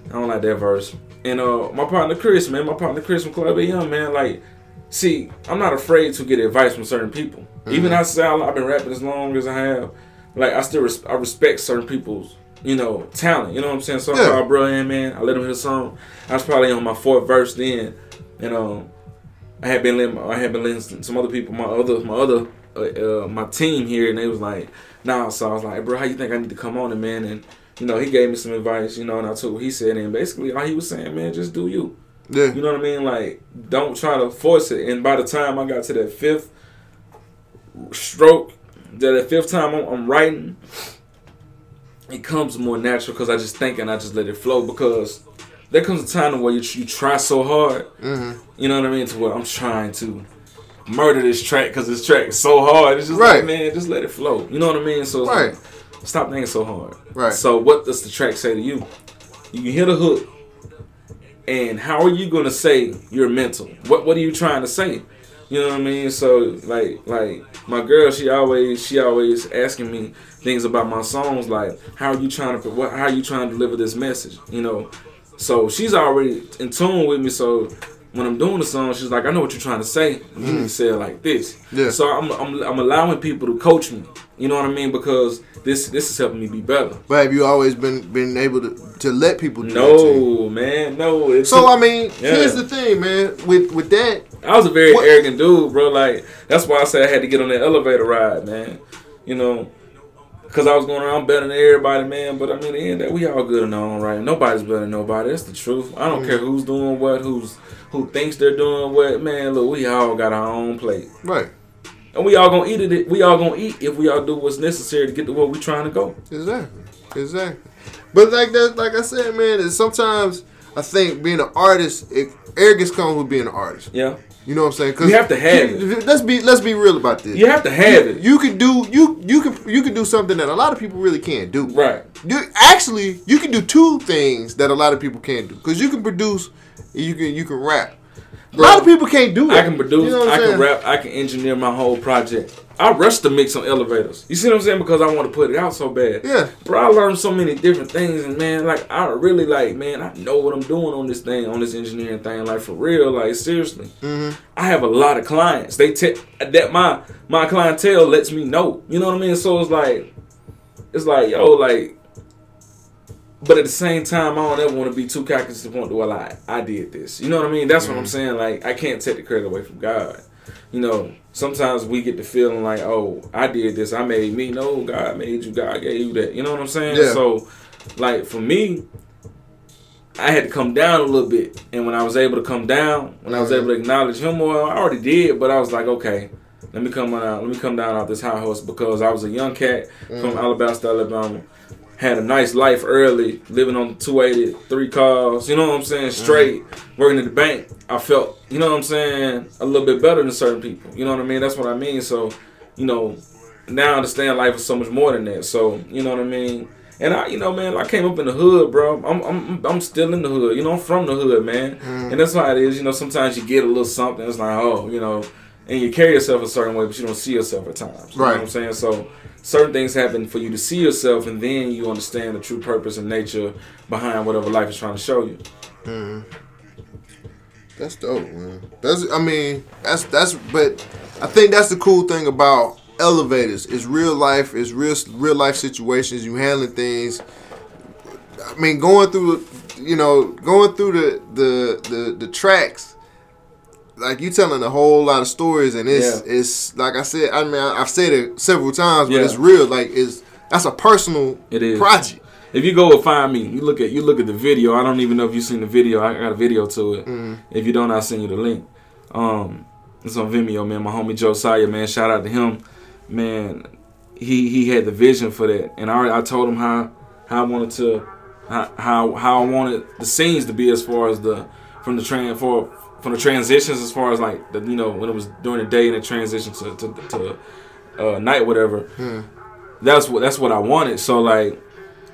I don't like that verse. And uh my partner Chris, man, my partner Chris from Club A Young, man, like see, I'm not afraid to get advice from certain people. Even I say I've been rapping as long as I have, like I still res- I respect certain people's you know talent. You know what I'm saying? So I Yeah. called bro in, man. I let him hear the song. I was probably on my fourth verse then, and um I had been letting, I had been to some other people, my other my other uh, uh, my team here, and they was like, nah. So I was like, bro, how you think I need to come on it, man? And you know, he gave me some advice, you know, and I took what he said, and basically all he was saying, man, just do you. Yeah. You know what I mean? Like, don't try to force it. And by the time I got to that fifth stroke, that that fifth time I'm, I'm writing, it comes more natural because I just think and I just let it flow because there comes a time where you, you try so hard, Mm-hmm. you know what I mean, to where I'm trying to murder this track because this track is so hard. It's just Right. like, man, just let it flow. You know what I mean? So it's Right. like, stop thinking so hard. Right. So what does the track say to you? You can hit a hook, and how are you gonna say you're mental? What What are you trying to say? You know what I mean? So like like my girl, she always she always asking me things about my songs. Like how are you trying to what how are you trying to deliver this message? You know. So she's already in tune with me. So when I'm doing the song, she's like, I know what you're trying to say. You need to say it like this. Yeah. So I'm, I'm I'm allowing people to coach me. You know what I mean? Because this this is helping me be better. But have you always been been able to, to let people do? No, man, no. So I mean, Yeah. here's the thing, man. With with that, I was a very What- arrogant dude, bro. Like that's why I said I had to get on that elevator ride, man. You know, because I was going around better than everybody, man. But I mean, the end of that, we all good in our own right. Nobody's better than nobody. That's the truth. I don't mm. care who's doing what, who's who thinks they're doing what. Man, look, we all got our own plate, right? And we all gonna eat it. We all gonna eat if we all do what's necessary to get to where we trying to go. Exactly, exactly. But like that, like I said, man, is sometimes I think being an artist, it, arrogance comes with being an artist. Yeah, You know what I'm saying? 'Cause You have to have it. Let's be let's be real about this. you have to have it. You can do you you can you can do something that a lot of people really can't do. Right. You actually you can do two things that a lot of people can't do because you can produce, and you can you can rap. A lot of people can't do it. I can produce, You know I I'm can rap, I can engineer my whole project. I rush to mix on elevators. You see what I'm saying? Because I want to put it out so bad. Yeah. Bro, I learned so many different things, and man, like I really like, man, I know what I'm doing on this thing, on this engineering thing, like for real, like seriously. Mm-hmm. I have a lot of clients. They te- that my my clientele lets me know. You know what I mean? So it's like, it's like yo, like. But at the same time, I don't ever want to be too cocky to the point where like I did this. You know what I mean? That's what Mm-hmm. I'm saying. Like I can't take the credit away from God. You know, sometimes we get the feeling like, oh, I did this, I made me. No, God made you. God gave you that. You know what I'm saying? Yeah. So, like for me, I had to come down a little bit, and when I was able to come down, when I was Mhm. able to acknowledge Him more, I already did. But I was like, okay, let me come out. Let me come down off this high horse because I was a young cat from Alabama, Alabama. Had a nice life early, living on 280, three cars, you know what I'm saying? Mm. Straight, working at the bank. I felt, you know what I'm saying, a little bit better than certain people. You know what I mean? That's what I mean. So, you know, now I understand life is so much more than that. So, you know what I mean? And I, you know, man, I came up in the hood, bro. I'm, I'm, I'm still in the hood. You know, I'm from the hood, man. Mm. And that's how it is. You know, sometimes you get a little something. It's like, oh, you know, and you carry yourself a certain way, but you don't see yourself at times. You know Right. what I'm saying? So certain things happen for you to see yourself, and then you understand the true purpose and nature behind whatever life is trying to show you. Mm. That's dope, man. That's I mean, that's that's but I think that's the cool thing about elevators. It's real life, it's real real life situations, you handling things. I mean, going through you know, going through the the the, the tracks like you telling a whole lot of stories and it's Yeah. it's like I said, I mean I, I've said it several times, but Yeah. it's real. Like it's that's a personal It is. project. If you go and find me, you look at you look at the video. I don't even know if you've seen the video. I got a video to it. Mm-hmm. If you don't, I'll send you the link. Um, it's on Vimeo, man. My homie Josiah, man. Shout out to him, man. He he had the vision for that, and I already- I told him how how I wanted to how how, how I wanted the scenes to be as far as the from the train for from the transitions as far as like the you know when it was during the day and the transition to to, to uh, night whatever. That's what that's what I wanted. So like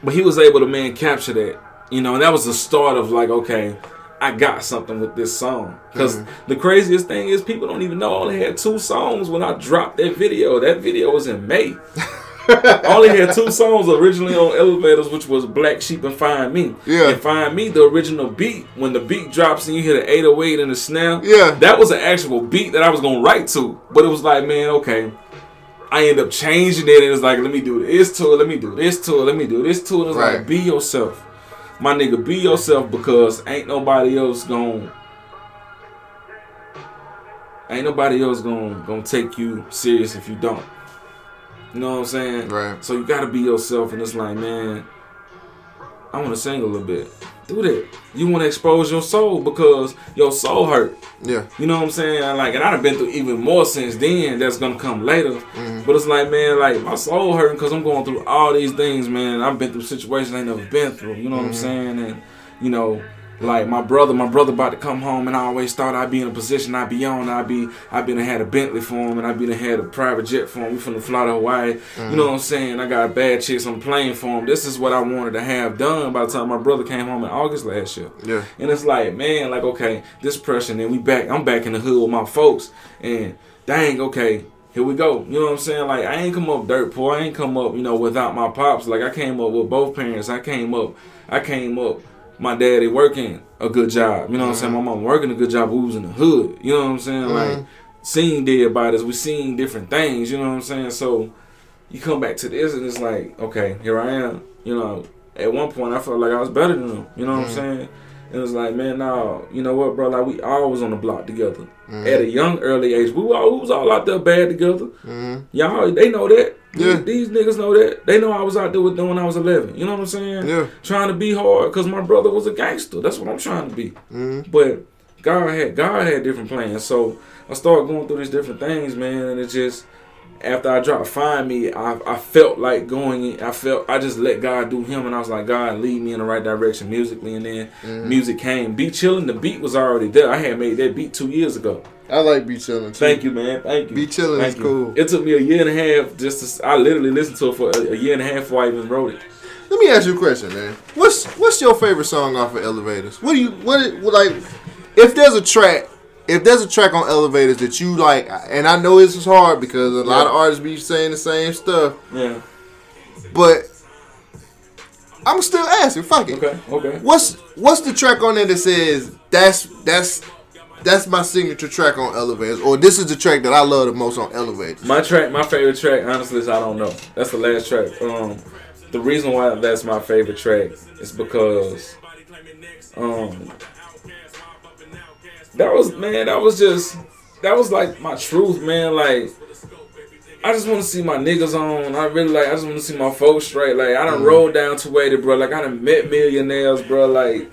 but he was able to man capture that you know and that was the start of like okay i got something with this song. Because the craziest thing is people don't even know i only had two songs when i dropped that video. That video was in may only had two songs originally on elevators which was black sheep and find me Yeah. and find me the original beat when the beat drops and you hear the 808 and the snare Yeah. that was an actual beat that i was gonna write to but it was like man okay I end up changing it and it's like, let me do this to it, let me do this to it, let me do this to it. It's Right. like, be yourself. My nigga, be yourself because ain't nobody else gon' ain't nobody else gonna gonna take you serious if you don't. You know what I'm saying? Right. So you gotta be yourself and it's like, man, I wanna sing a little bit. Do that. You wanna expose your soul because your soul hurt. Yeah. You know what I'm saying? Like, and I've been through even more since then. That's gonna come later. Mm-hmm. But it's like, man, like my soul hurting because I'm going through all these things, man. I've been through situations I ain't never been through. You know what I'm Mm-hmm. saying? And you know, Like my brother, my brother about to come home, and I always thought I'd be in a position I'd be on. I'd be, I'd been had a Bentley for him, and I'd been had a private jet for him. We from the fly to Hawaii. You know mm-hmm. what I'm saying? I got bad chicks on the plane for him. This is what I wanted to have done by the time my brother came home in August last year. Yeah. And it's like, man, like okay, this pressure, and then we back. I'm back in the hood with my folks, and dang, okay, here we go. You know what I'm saying? Like I ain't come up dirt poor. I ain't come up, you know, without my pops. Like I came up with both parents. I came up. I came up. My daddy working a good job. You know what I'm saying? Mm-hmm. My mom working a good job. We was in the hood. You know what I'm saying? Like mm-hmm. seeing dead bodies. We seen different things. You know what I'm saying? So you come back to this and it's like, okay, here I am. You know, at one point I felt like I was better than them. You know what I'm mm-hmm. saying? And it was like, man, no, you know what, bro? Like we always on the block together at a young, early age. We, all, we was all out there bad together. Y'all, they know that. Yeah. These, niggas know that. They know I was out there with them when I was 11. You know what I'm saying? Yeah. Trying to be hard because my brother was a gangster. That's what I'm trying to be. Mm-hmm. But God had God had different plans. So I started going through these different things, man, and it just after I dropped Find Me, I, I felt like going I felt I just let God do him and I was like, God lead me in the right direction musically and then Mm-hmm. music came. Beat chilling, the beat was already there. I had made that beat two years ago. I like Be Chillin' too. Thank you, man. Thank you. Be Chillin' Thank is you. cool. It took me a year and a half just to. s- I literally listened to it for a, a year and a half before I even wrote it. Let me ask you a question, man. What's what's your favorite song off of Elevators? What do you what what, like? If there's a track, if there's a track on Elevators that you like, and I know this is hard because a lot of artists be saying the same stuff, Yeah. but I'm still asking. Fuck it. Okay. Okay. What's what's the track on there that says that's that's that's my signature track on Elevators, or this is the track that I love the most on Elevators? My track, my favorite track, honestly, is I don't know. That's the last track. Um, the reason why that's my favorite track is because, um, that was man, that was just that was like my truth, man. Like, I just want to see my niggas on. I really like. I just want to see my folks straight. Like, I done rolled down 280, bro. Like, I done met millionaires, bro. Like.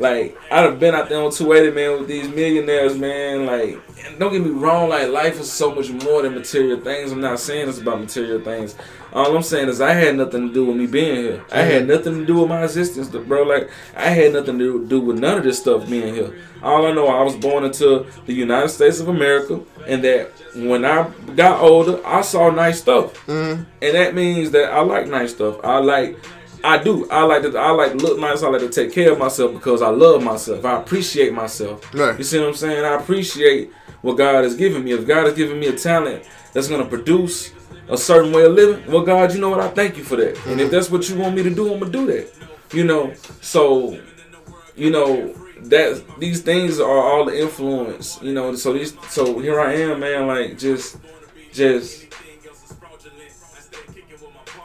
Like I'd have been out there on 280, man, with these millionaires, man. Like, don't get me wrong, like life is so much more than material things. I'm not saying it's about material things. All I'm saying is I had nothing to do with me being here. I had nothing to do with my existence, bro. Like I had nothing to do with none of this stuff being here. All I know, I was born into the United States of America, and that when I got older, I saw nice stuff, mm-hmm. and that means that I like nice stuff. I like. I do. I like to. I like to look nice. I like to take care of myself because I love myself. I appreciate myself. Right. You see what I'm saying? I appreciate what God has given me. If God has given me a talent that's gonna produce a certain way of living, well, God, you know what? I thank you for that. And if mm-hmm. that's what you want me to do, I'm gonna do that. You know. So, you know that these things are all the influence. You know. So these. So here I am, man. Like just, just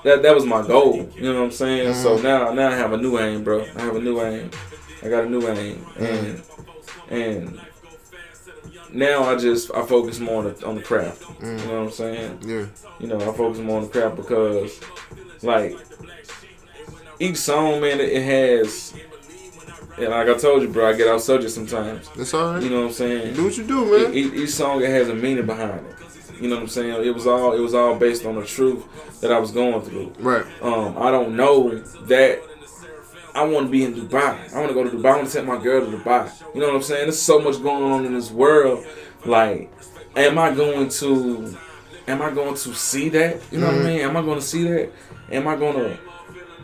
that that was my goal. You know what I'm saying? So mm-hmm. now now I have a new aim, bro. I have a new aim. I got a new aim, and mm. and now I just I focus more on the on the craft. You mm. know what I'm saying? Yeah. You know I focus more on the craft because like each song, man, it, it has. And like I told you, bro, I get off subject sometimes. That's all right. You know what I'm saying? do what you do, man. each, each song it has a meaning behind it. You know what I'm saying? It was all it was all based on the truth that I was going through. Right. Um, I don't know that I want to be in Dubai. I want to go to Dubai. I want to take my girl to Dubai. You know what I'm saying? There's so much going on in this world. Like, am I going to? Am I going to see that? You know what I mean? Am I going to see that? Am I going to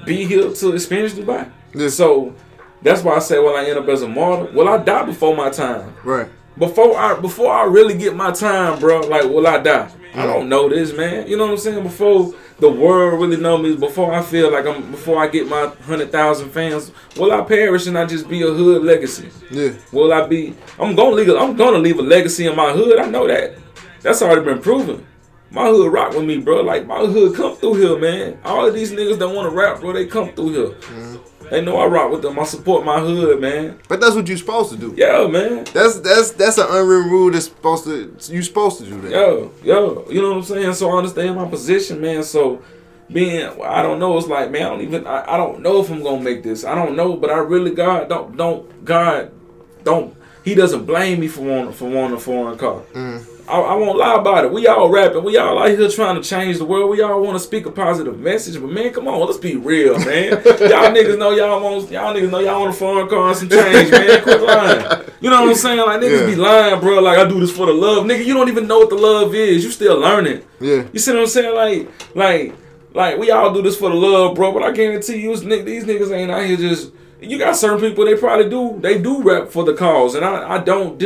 be here to experience Dubai? Yeah. So that's why I say, well, I end up as a martyr. Well, I die before my time? Right. Before I before I really get my time, bro, like will I die? I don't know this, man. You know what I'm saying? Before the world really know me, before I feel like I'm, before I get my hundred thousand fans, will I perish and I just be a hood legacy? Yeah. Will I be? I'm gonna leave. A, I'm gonna leave a legacy in my hood. I know that. That's already been proven. My hood rock with me, bro. Like my hood come through here, man. All of these niggas that want to rap, bro, they come through here. Mm-hmm. They know I rock with them. I support my hood, man. But that's what you're supposed to do. Yeah, man. That's that's that's an unwritten rule that's supposed to you supposed to do that. Yo, yo, you know what I'm saying? So I understand my position, man. So being, I don't know. It's like, man, I don't even, I, I don't know if I'm gonna make this. I don't know, but I really, God, don't, don't, God, don't. He doesn't blame me for wanting, for wanting a foreign car. Mm. I, I won't lie about it. We all rapping. We all out here trying to change the world. We all want to speak a positive message. But man, come on, let's be real, man. y'all niggas know y'all want y'all niggas know y'all want a foreign car and some change, man. Quit lying. You know what I'm saying? Like niggas Yeah. be lying, bro. Like I do this for the love, nigga. You don't even know what the love is. You still learning. Yeah. You see what I'm saying? Like, like, like we all do this for the love, bro. But I guarantee you, these niggas ain't out here just. You got certain people they probably do. They do rap for the cause, and I, I don't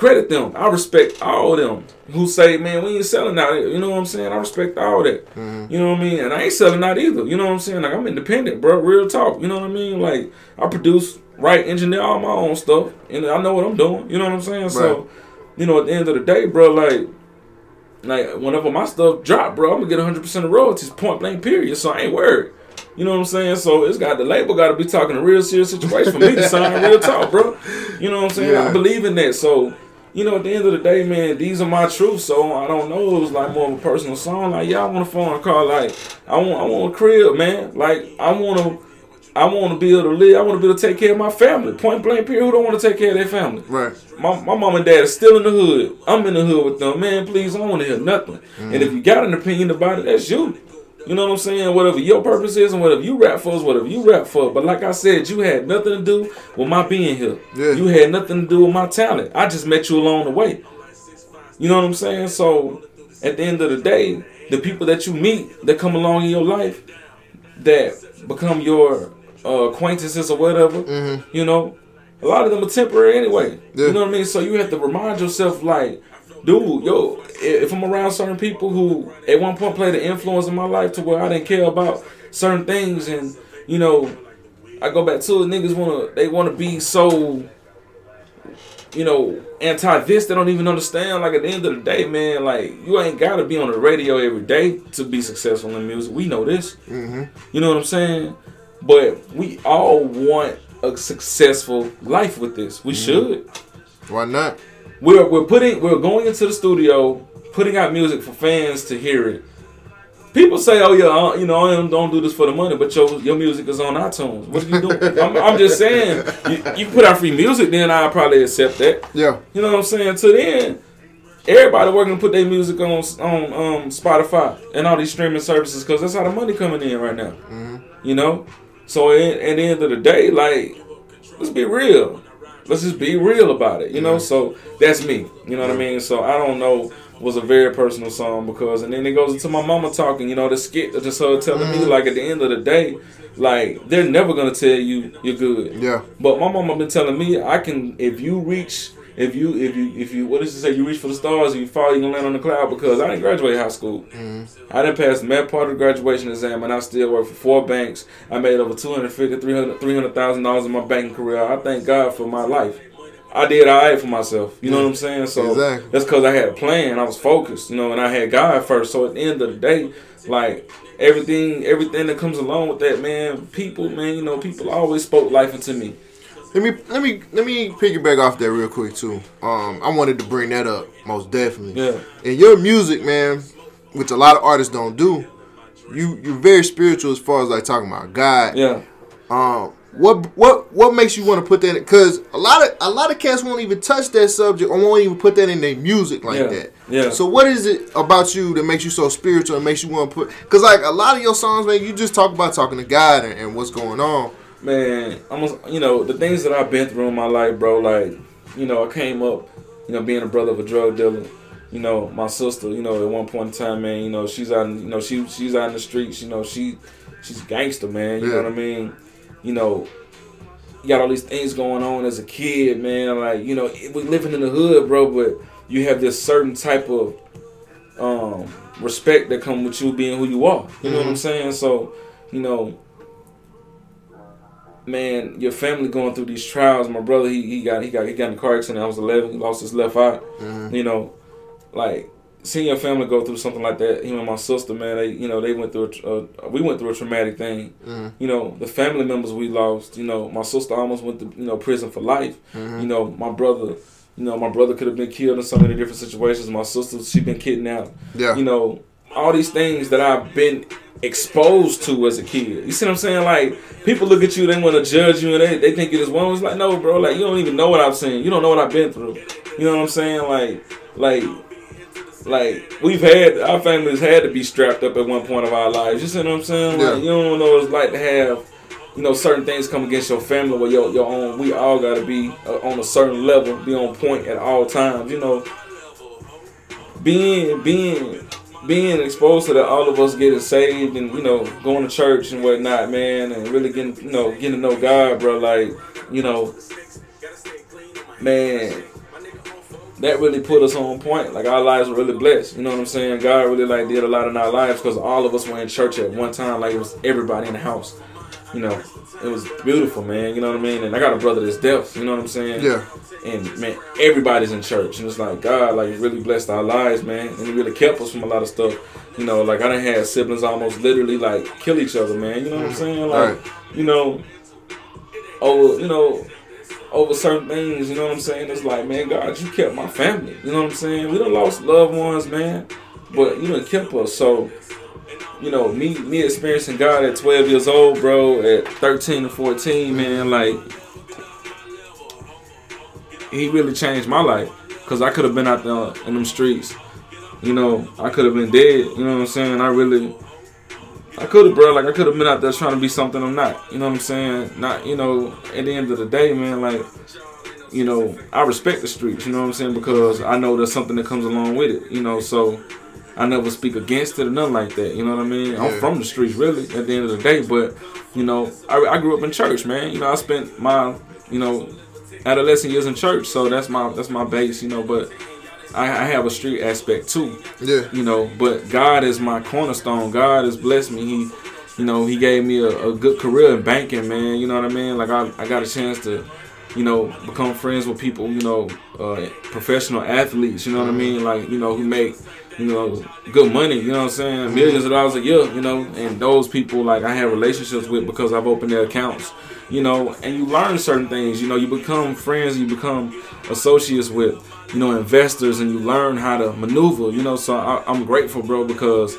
discredit them. I respect all of them who say, man, we ain't selling out. You know what I'm saying? I respect all that. Mm-hmm. You know what I mean? And I ain't selling out either. You know what I'm saying? Like I'm independent, bro. Real talk. You know what I mean? Like I produce, write, engineer all my own stuff, and I know what I'm doing. You know what I'm saying? So, you know, at the end of the day, bro, like like whenever my stuff drop, bro, I'm gonna get 100 percent of royalties, point blank, period. So I ain't worried. You know what I'm saying? So it's got the label got to be talking a real serious situation for me to sign real talk, bro. You know what I'm saying? Yeah. I believe in that. So you know, at the end of the day, man, these are my truths. So I don't know. It was like more of a personal song. Like, yeah, I want a phone call. Like, I want, I want a crib, man. Like, I want to. I want to be able to live. I want to be able to take care of my family. Point blank, period. Who don't want to take care of their family? Right. My, my mom and dad are still in the hood. I'm in the hood with them. Man, please, I don't want to hear nothing. And mm. if you got an opinion about it, that's you. You know what I'm saying? Whatever your purpose is and whatever you rap for is whatever you rap for. But like I said, you had nothing to do with my being here. Yeah. You had nothing to do with my talent. I just met you along the way. You know what I'm saying? So at the end of the day, the people that you meet that come along in your life that become your uh, acquaintances or whatever, you know, a lot of them are temporary anyway. Yeah. You know what I mean? So you have to remind yourself, like, dude, yo, if I'm around certain people who at one point played an influence in my life to where I didn't care about certain things, and you know, I go back to it, niggas wanna they wanna be so you know, anti this, they don't even understand. Like at the end of the day, man, like you ain't gotta be on the radio every day to be successful in music. We know this. Mm-hmm. You know what I'm saying? But we all want a successful life with this. We should. Why not? We're we're putting we're going into the studio, putting out music for fans to hear it. People say, "Oh yeah, uh, you know, I don't- don't this for the money," but your your music is on iTunes. What are you doing? I'm, I'm just saying, you, you put out free music, then I'll probably accept that. Yeah. You know what I'm saying? To then, everybody working to put their music on on um, Spotify and all these streaming services because that's how the money coming in right now. You know, so at, at the end of the day, like, let's be real. Let's just be real about it. You know, mm-hmm. so that's me. You know what I mean? So I don't know. Was a very personal song because, and then it goes into my mama talking. You know, the skit just her telling me mm-hmm. like at the end of the day, like they're never gonna tell you you're good. Yeah. But my mama been telling me I can if you reach if you if you if you what does it say you reach for the stars and you fall you gonna land on the cloud because I didn't graduate high school. Mm-hmm. I didn't pass the math part of the graduation exam and I still work for four banks. I made over 250 300 $300,000 in my banking career. I thank God for my life. I did all right for myself. You know what I'm mm. saying? So Exactly. that's because I had a plan. I was focused, you know, and I had God first. So at the end of the day, like everything, everything that comes along with that, man, people, man, you know, people always spoke life into me. Let me let me let me piggyback off that real quick too. Um, I wanted to bring that up most definitely. Yeah. In your music, man, which a lot of artists don't do, you you're very spiritual as far as like talking about God. Yeah. Um, what what what makes you want to put that? Because a lot of a lot of cats won't even touch that subject or won't even put that in their music like Yeah, that. yeah. So what is it about you that makes you so spiritual and makes you want to put? Because like a lot of your songs, man, you just talk about talking to God and, and what's going on. Man, almost you know the things that I've been through in my life, bro. Like, you know, I came up, you know, being a brother of a drug dealer. You know, my sister, you know, at one point in time, man, you know, she's out, you know, she she's out in the streets. You know, she she's a gangster, man. You Yeah. know what I mean? You know, you got all these things going on as a kid, man. Like, you know, we living in the hood, bro, but you have this certain type of um respect that come with you being who you are. You know what I'm saying? So, you know, man, your family going through these trials. My brother, he, he got he got he got in a car accident. I was 11. He lost his left eye. You know, like seeing your family go through something like that. Him and my sister, man, they you know they went through a, uh, we went through a traumatic thing. You know, the family members we lost. You know, my sister almost went to you know prison for life. You know, my brother. You know, my brother could have been killed in so many different situations. My sister, she been kidnapped. Yeah. You know, all these things that I've been exposed to as a kid. You see what I'm saying? Like people look at you, they want to judge you, and they, they think it is one. It's like no, bro. Like you don't even know what I've seen. You don't know what I've been through. You know what I'm saying? Like like like we've had our families had to be strapped up at one point of our lives. You see what I'm saying? Yeah. Like, you don't know what it's like to have, you know, certain things come against your family where your your own. We all got to be uh, on a certain level, be on point at all times. You know, being being being exposed to that, all of us getting saved and you know going to church and whatnot, man, and really getting you know getting to know God, bro. Like you know, man, that really put us on point. Like our lives were really blessed. You know what I'm saying? God really like did a lot in our lives because all of us were in church at one time. Like it was everybody in the house. You know, it was beautiful, man. You know what I mean? And I got a brother that's deaf. You know what I'm saying? Yeah. And man, everybody's in church, and it's like God, like really blessed our lives, man, and He really kept us from a lot of stuff. You know, like I done had siblings almost literally like kill each other, man. You know what I'm mm-hmm. saying? Like, Right. you know, over, you know, over certain things. You know what I'm saying? It's like, man, God, you kept my family. You know what I'm saying? We done lost loved ones, man, but you done kept us. So, you know, me me experiencing God at 12 years old, bro, at 13 and 14, man, like he really changed my life because I could have been out there in them streets. You know, I could have been dead. You know what I'm saying? I really, I could have, bro. Like I could have been out there trying to be something I'm not. You know what I'm saying? Not, you know. At the end of the day, man, like, you know, I respect the streets. You know what I'm saying? Because I know there's something that comes along with it. You know, so I never speak against it or nothing like that. You know what I mean? I'm from the streets, really. At the end of the day, but you know, I, I grew up in church, man. You know, I spent my, you know, adolescent years in church, so that's my that's my base. You know, but I, I have a street aspect too. Yeah. You know, but God is my cornerstone. God has blessed me. He, you know, He gave me a, a good career in banking, man. You know what I mean? Like I, I got a chance to, you know, become friends with people. You know, uh, professional athletes. You know what I mean? Like you know who make you know good money. You know what I'm saying? Millions of dollars a year. You know, and those people like I have relationships with because I've opened their accounts. You know, and you learn certain things. You know, you become friends. You become associates with you know investors, and you learn how to maneuver. You know, so I, I'm grateful, bro, because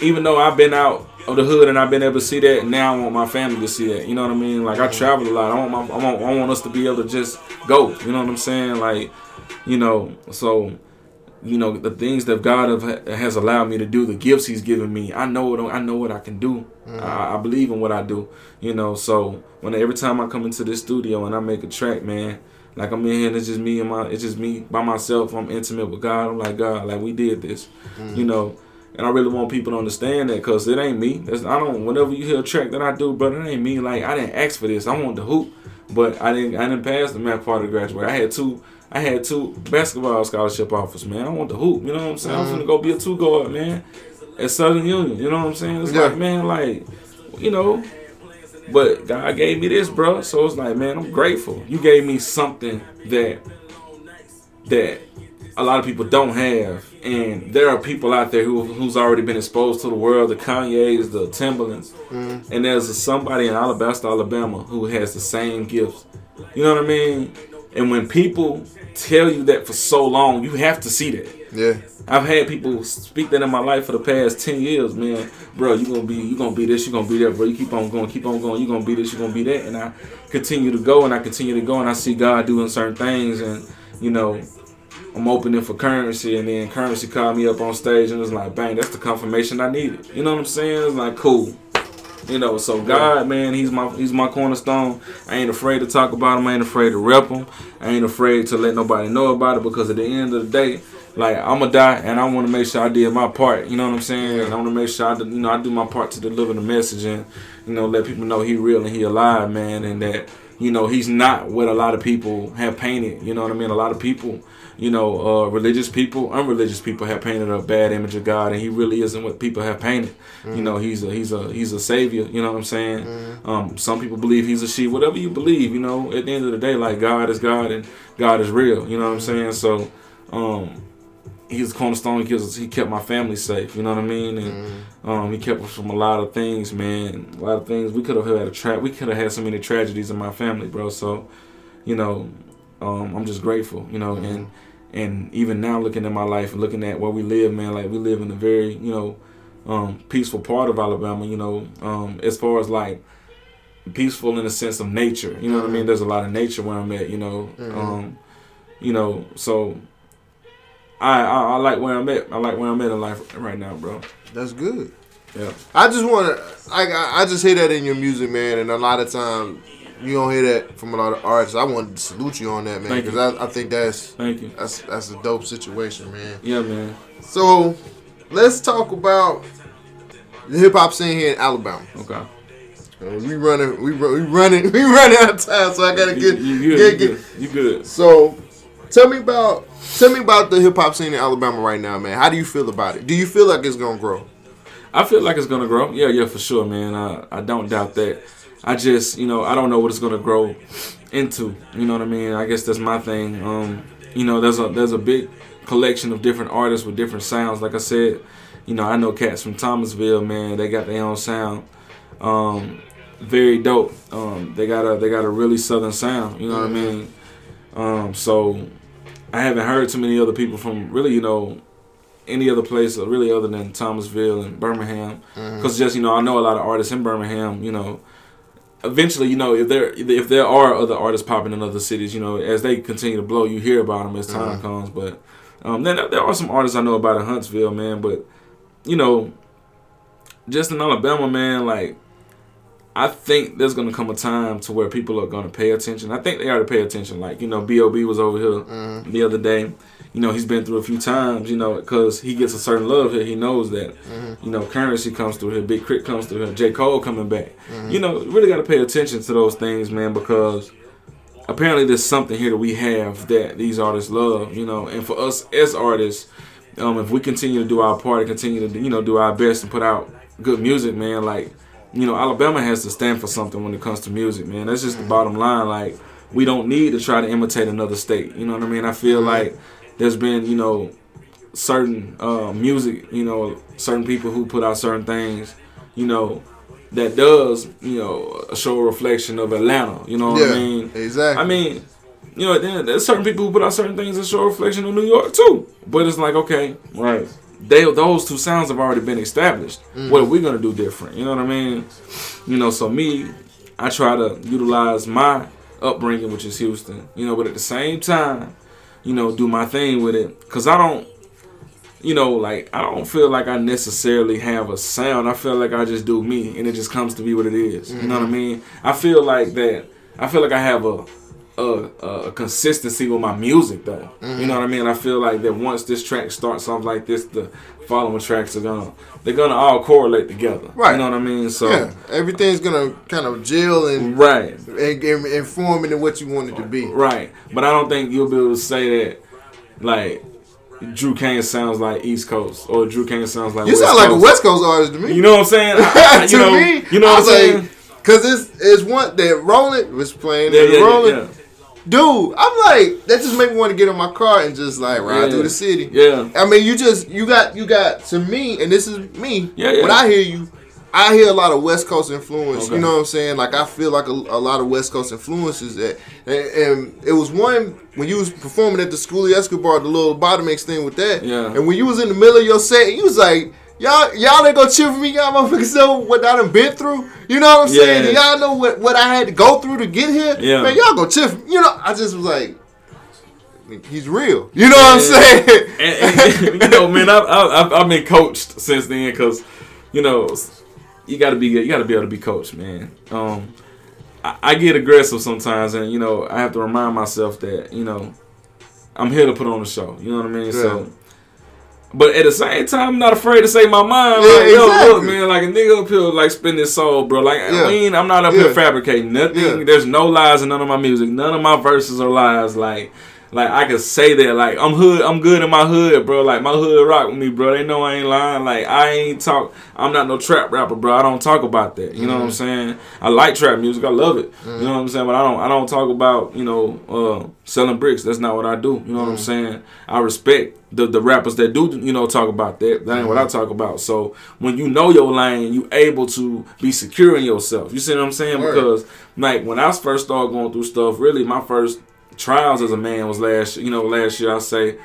even though I've been out of the hood and I've been able to see that, now I want my family to see that. You know what I mean? Like I travel a lot. I want my, I want, I want us to be able to just go. You know what I'm saying? Like, you know, so you know the things that God have, has allowed me to do, the gifts He's given me. I know what I know what I can do. Mm-hmm. I, I believe in what I do. You know, so when every time I come into this studio and I make a track, man. Like I'm in here and it's just me and my it's just me by myself. I'm intimate with God. I'm like God, like we did this, mm-hmm. you know. And I really want people to understand that because it ain't me. That's, I don't. Whenever you hear a track that I do, brother, it ain't me. Like I didn't ask for this. I want the hoop, but I didn't. I didn't pass the math part of graduate. I had two. I had two basketball scholarship offers, man. I want the hoop. You know what I'm saying? I'm mm-hmm. finna go be a two guard, man, at Southern Union. You know what I'm saying? It's Yeah. like, man, like, you know. But God gave me this, bro. So it's like, man, I'm grateful. You gave me something that that a lot of people don't have, and there are people out there who who's already been exposed to the world, the Kanye's, the Timbalands, mm-hmm. and there's a, somebody in Alabaster, Alabama, who has the same gifts. You know what I mean? And when people tell you that for so long, you have to see that. Yeah. I've had people speak that in my life for the past ten years, man. Bro, you gonna be you gonna be this, you gonna be that, bro. You keep on going, keep on going. You gonna be this, you gonna be that, and I continue to go and I continue to go and I see God doing certain things, and you know, I'm opening for Curren$y, and then Curren$y called me up on stage and it was like, bang, that's the confirmation I needed. You know what I'm saying? It's like cool. You know, so God, man, he's my he's my cornerstone. I ain't afraid to talk about him. I ain't afraid to rep him. I ain't afraid to let nobody know about it because at the end of the day, like I'm gonna die, and I want to make sure I did my part. You know what I'm saying? And I want to make sure I, you know, I do my part to deliver the message and you know let people know he real and he alive, man, and that you know he's not what a lot of people have painted. You know what I mean? A lot of people, you know, uh, religious people, unreligious people have painted a bad image of God, and he really isn't what people have painted. You know, he's a he's a he's a savior. You know what I'm saying? Um, some people believe he's a she. Whatever you believe, you know, at the end of the day, like God is God and God is real. You know what I'm saying? So. Um, he's a cornerstone. Us, he kept my family safe. You know what I mean? And um, he kept us from a lot of things, man. A lot of things. We could have had a tra- We could have had so many tragedies in my family, bro. So, you know, um, I'm just grateful. You know, and and even now looking at my life and looking at where we live, man. Like we live in a very, you know, um, peaceful part of Alabama. You know, um, as far as like peaceful in the sense of nature. You know what I mean? There's a lot of nature where I'm at. You know, um, you know, so I, I I like where I'm at. I like where I'm at in life right now, bro. That's good. Yeah. I just want to. I I I just hear that in your music, man, and a lot of times you don't hear that from a lot of artists. I wanted to salute you on that, man, because I, I think that's Thank you. that's that's a dope situation, man. Yeah, man. So let's talk about the hip hop scene here in Alabama. Okay. Uh, we running, we run, we running, we running out of time, so I gotta get, you, you get, good. get. You good. You good. So, tell me about, tell me about the hip hop scene in Alabama right now, man. How do you feel about it? Do you feel like it's gonna grow? I feel like it's gonna grow. Yeah, yeah, for sure, man. I, I don't doubt that. I just, you know, I don't know what it's gonna grow into. You know what I mean? I guess that's my thing. Um, you know, there's a there's a big collection of different artists with different sounds. Like I said, you know, I know cats from Thomasville, man. They got their own sound. Um, very dope. Um, they got a they got a really southern sound. You know what I mean? Um, so I haven't heard too many other people from really, you know, any other place really other than Thomasville and Birmingham. Because just you know, I know a lot of artists in Birmingham. You know, eventually, you know, if there if there are other artists popping in other cities, you know, as they continue to blow, you hear about them as time comes. But um, then there are some artists I know about in Huntsville, man. But you know, just in Alabama, man, like. I think there's gonna come a time to where people are gonna pay attention. I think they already pay attention. Like you know, Bob was over here mm-hmm. the other day. You know, he's been through a few times. You know, because he gets a certain love here. He knows that. Mm-hmm. You know, Curren$y comes through here. Big K.R.I.T. comes through here. J Cole coming back. Mm-hmm. You know, really got to pay attention to those things, man, because apparently there's something here that we have that these artists love. You know, and for us as artists, um, if we continue to do our part and continue to you know do our best and put out good music, man, like you know, Alabama has to stand for something when it comes to music, man. That's just the bottom line. Like, we don't need to try to imitate another state. You know what I mean? I feel like there's been, you know, certain uh, music, you know, certain people who put out certain things, you know, that does, you know, show a reflection of Atlanta. You know what Yeah, I mean? exactly. I mean, you know, then there's certain people who put out certain things that show a reflection of New York too. But it's like, okay, right. They those two sounds have already been established. Mm-hmm. What are we gonna do different? You know what I mean? You know, so me, I try to utilize my upbringing, which is Houston. You know, but at the same time, you know, do my thing with it. Cause I don't, you know, like I don't feel like I necessarily have a sound. I feel like I just do me, and it just comes to be what it is. You know what I mm-hmm. mean? I feel like that. I feel like I have a a, a consistency with my music though. You mm-hmm. know what I mean? I feel like that once this track starts off like this, the following tracks are gonna they're gonna all correlate together. Right. You know what I mean? So yeah, everything's gonna kind of gel and, right. and, and inform into what you want it to be. Right. But I don't think you'll be able to say that like Druex Kaine sounds like East Coast or Druex Kaine sounds like You West sound like a Coast. West Coast artist to me. You know what I'm saying? I- I- you to know, me, you know what I'm saying? like, Cause it's it's one that Roland was playing yeah, and yeah, Roland, yeah, dude. I'm like that just made me want to get in my car and just like ride Yeah. through the city. yeah. I mean, you just you got you got to me, and this is me. Yeah, yeah. When I hear you, I hear a lot of West Coast influence. Okay. You know what I'm saying? Like I feel like a, a lot of West Coast influences. That, and, and it was one when you was performing at the Schoolie Escobar, the little bottom mix thing with that. Yeah. And when you was in the middle of your set, you was like. Y'all, y'all ain't gonna cheer for me. Y'all motherfuckers know what I done been through. You know what I'm saying? Yeah. Y'all know what, what I had to go through to get here. Yeah. Man, y'all go cheer for me. You know, I just was like, he's real. You know what I'm saying? and, and, you know, man, I've, I've I've been coached since then because, you know, you got to be you got to be able to be coached, man. Um, I, I get aggressive sometimes, and you know, I have to remind myself that you know, I'm here to put on the show. You know what I mean? So. But at the same time, I'm not afraid to say my mind. Yeah, like, yo, look, exactly. man, like a nigga up here, like spin his soul, bro. Like, Yeah. I mean, I'm not up Yeah. here fabricating nothing. Yeah. There's no lies in none of my music. None of my verses are lies. Like, like I can say that. Like, I'm hood. I'm good in my hood, bro. Like, my hood rock with me, bro. They know I ain't lying. Like, I ain't talk. I'm not no trap rapper, bro. I don't talk about that. You know what I'm mm-hmm. saying? I like trap music. I love it. You mm-hmm. know what I'm saying? But I don't. I don't talk about you know uh, selling bricks. That's not what I do. You know what I'm mm-hmm. saying? I respect the the rappers that do you know talk about that. That ain't what I talk about. So when you know your lane, you able to be secure in yourself. You see what I'm saying? Because like when I first started going through stuff, really my first trials as a man was last you know last year. I say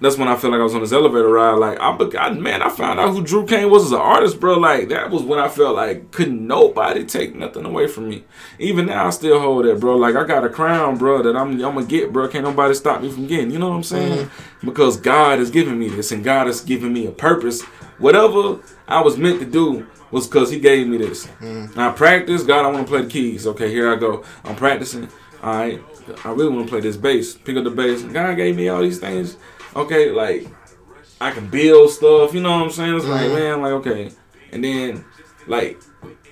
that's when I felt like I was on this elevator ride. Like I, I man, I found out who Druex Kaine was as an artist, bro. Like that was when I felt like couldn't nobody take nothing away from me. Even now, I still hold that, bro. Like I got a crown, bro, that I'm I'm gonna get, bro. Can't nobody stop me from getting. You know what I'm saying? Mm-hmm. Because God has given me this, and God has given me a purpose. Whatever I was meant to do was because He gave me this. Mm-hmm. I practice. God, I want to play the keys. Okay, here I go. I'm practicing. All right. I really want to play this bass. Pick up the bass. God gave me all these things. Okay, like I can build stuff. You know what I'm saying? It's like uh-huh. man, like okay, and then like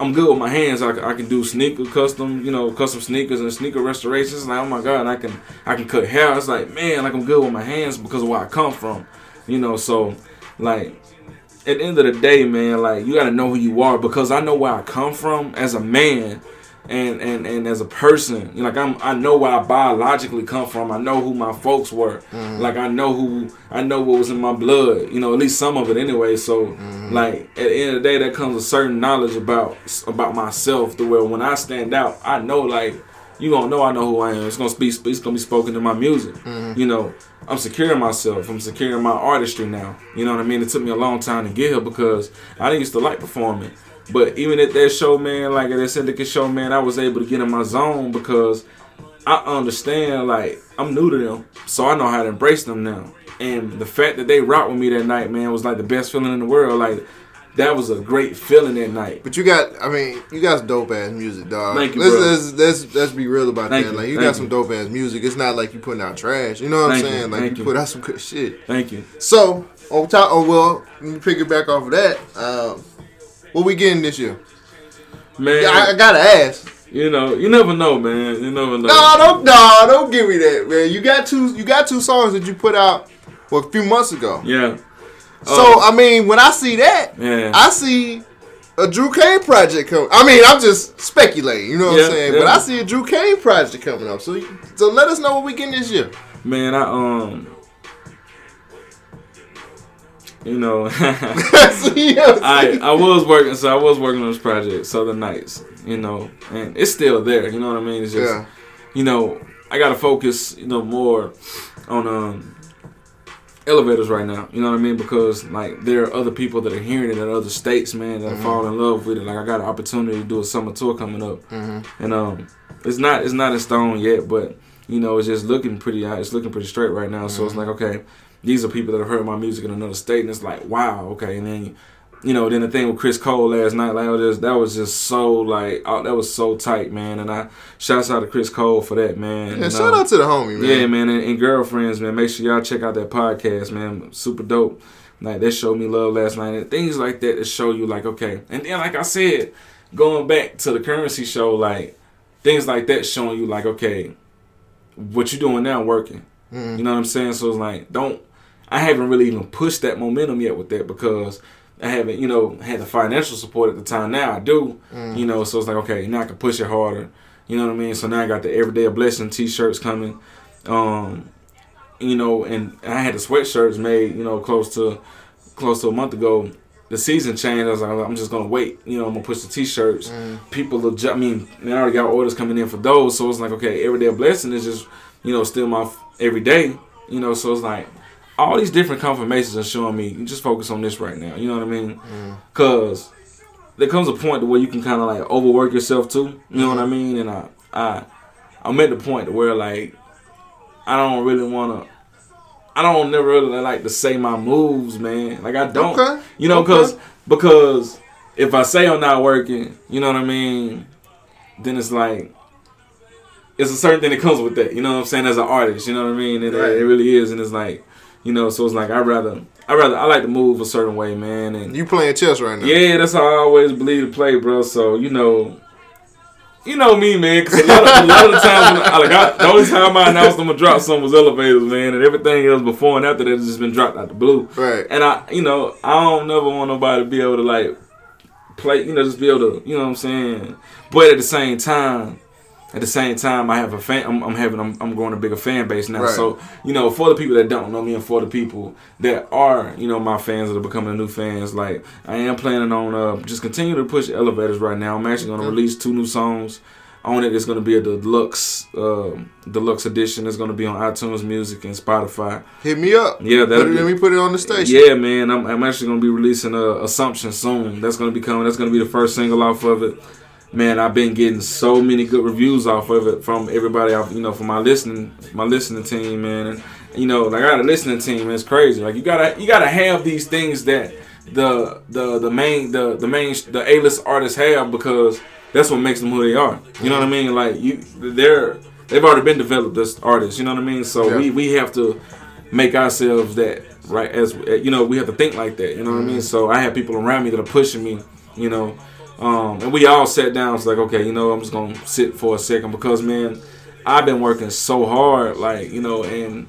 I'm good with my hands. I, can- I can do sneaker custom, you know, custom sneakers and sneaker restorations. Like oh my god, I can I can cut hair. It's like man, like I'm good with my hands because of where I come from. You know, so like at the end of the day, man, like you gotta know who you are because I know where I come from as a man and and and as a person. You know, like I'm I know where I biologically come from. I know who my folks were. Mm-hmm. Like I know who I know what was in my blood, you know, at least some of it anyway. So mm-hmm. like at the end of the day that comes a certain knowledge about about myself to where when I stand out, I know like you gonna know I know who I am. It's gonna be it's gonna be spoken in my music. Mm-hmm. You know, I'm securing myself. I'm securing my artistry now. You know what I mean? It took me a long time to get here because I didn't used to like performing. But even at that show, man, like at that syndicate show, man, I was able to get in my zone because I understand, like, I'm new to them. So I know how to embrace them now. And the fact that they rocked with me that night, man, was like the best feeling in the world. Like, that was a great feeling that night. But you got, I mean, you got some dope ass music, dog. Thank you, let's, bro. let's, let's, let's be real about Thank that. you, Like, you thank got some dope ass music. It's not like you putting out trash. You know what I'm Thank you, saying? Like, thank you you. put out some good shit. Thank you. So, on top, oh, well, let me pick it back off of that. Um, what we getting this year? Man, I, I gotta ask. you know, you never know, man. You never know. No, don't, no, don't give me that, man. You got two, you got two songs that you put out well, a few months ago. Yeah. So Oh. I mean, when I see that, Yeah. I see a Druex Kaine project coming. I mean, I'm just speculating, you know what Yeah, I'm saying? yeah. But I see a Druex Kaine project coming up. So, so let us know what we getting this year. Man, I um you know See, you know what I'm I was working so I was working on this project, Southern Nights, you know, and it's still there, you know what I mean? It's just yeah, you know, I gotta focus, you know, more on um elevators right now. You know what I mean? Because like there are other people that are hearing it in other states, man, that fall in love with it. Like I got an opportunity to do a summer tour coming up, and um, it's not it's not in stone yet, but you know, it's just looking pretty. It's looking pretty straight right now. So it's like okay, these are people that have heard my music in another state, and it's like wow, okay, and then. You know, then the thing with Chris Cole last night, like, was that was just so, like, oh, that was so tight, man. And I, shouts out to Chris Cole for that, man. yeah And, shout um, out to the homie, man. yeah, man, and, and girlfriends, man. Make sure y'all check out that podcast, man. Super dope. Like that showed me love last night, and things like that that show you like okay. And then, like I said, going back to the Curren$y show, like things like that showing you like okay, what you doing now working. You know what I'm saying? So it's like don't. I haven't really even pushed that momentum yet with that because I haven't, you know, had the financial support at the time. Now I do, you know. So it's like okay, now I can push it harder. You know what I mean? So now I got the Everyday Blessing T-shirts coming. Um, you know, and I had the sweatshirts made, you know, close to close to a month ago. The season changed. I was like, I'm just gonna wait. You know, I'm gonna push the T-shirts. People, are I mean, I already got orders coming in for those. So it's like, okay, everyday blessing is just, you know, still my f- everyday. You know, so it's like all these different confirmations are showing me. You just focus on this right now. You know what I mean? Cause there comes a point to where you can kind of like overwork yourself too. You know what I mm-hmm. mean? And I, I, I'm at the point where like I don't really want to. I don't never really like to say my moves, man. Like I don't, Okay. you know, Okay. cause because if I say I'm not working, you know what I mean, then it's like it's a certain thing that comes with that. You know what I'm saying? As an artist, you know what I mean? It, it really is, and it's like, you know, so it's like I rather, I rather, I like to move a certain way, man, and You playing chess right now? yeah, that's how I always believe to play, bro. So you know, you know me, man. Because a lot of, a lot of the times, I, like I, the only time I announced I'm gonna drop something was elevators, man, and everything else before and after that has just been dropped out the blue. Right. And I, you know, I don't never want nobody to be able to like play, you know, just be able to, you know what I'm saying. But at the same time. At the same time, I have a fan. I'm, I'm having. I'm, I'm growing a bigger fan base now. Right. So you know, for the people that don't know me, and for the people that are, you know, my fans that are becoming new fans, like I am planning on uh, just continue to push elevators right now. I'm actually going to release two new songs on it. It's gonna be a deluxe um, deluxe edition. It's gonna be on iTunes Music and Spotify. Hit me up. Yeah, be- let me put it on the station. Yeah, man. I'm, I'm actually gonna be releasing uh, Assumption soon. That's gonna be coming. That's gonna be the first single off of it. Man, I've been getting so many good reviews off of it from everybody. Off, you know, from my listening, my listening team, man. And you know, like I got a listening team. It's crazy. Like you gotta, you gotta have these things that the the the main the the main the A list artists have because that's what makes them who they are. You know what I mean? Like you, they're they've already been developed as artists. You know what I mean? So Yeah. we we have to make ourselves that right as you know we have to think like that. You know what I mean? Mm-hmm. So I have people around me that are pushing me. You know. Um, and we all sat down. It's like, okay, you know, I'm just gonna sit for a second because, man, I've been working so hard, like, you know, and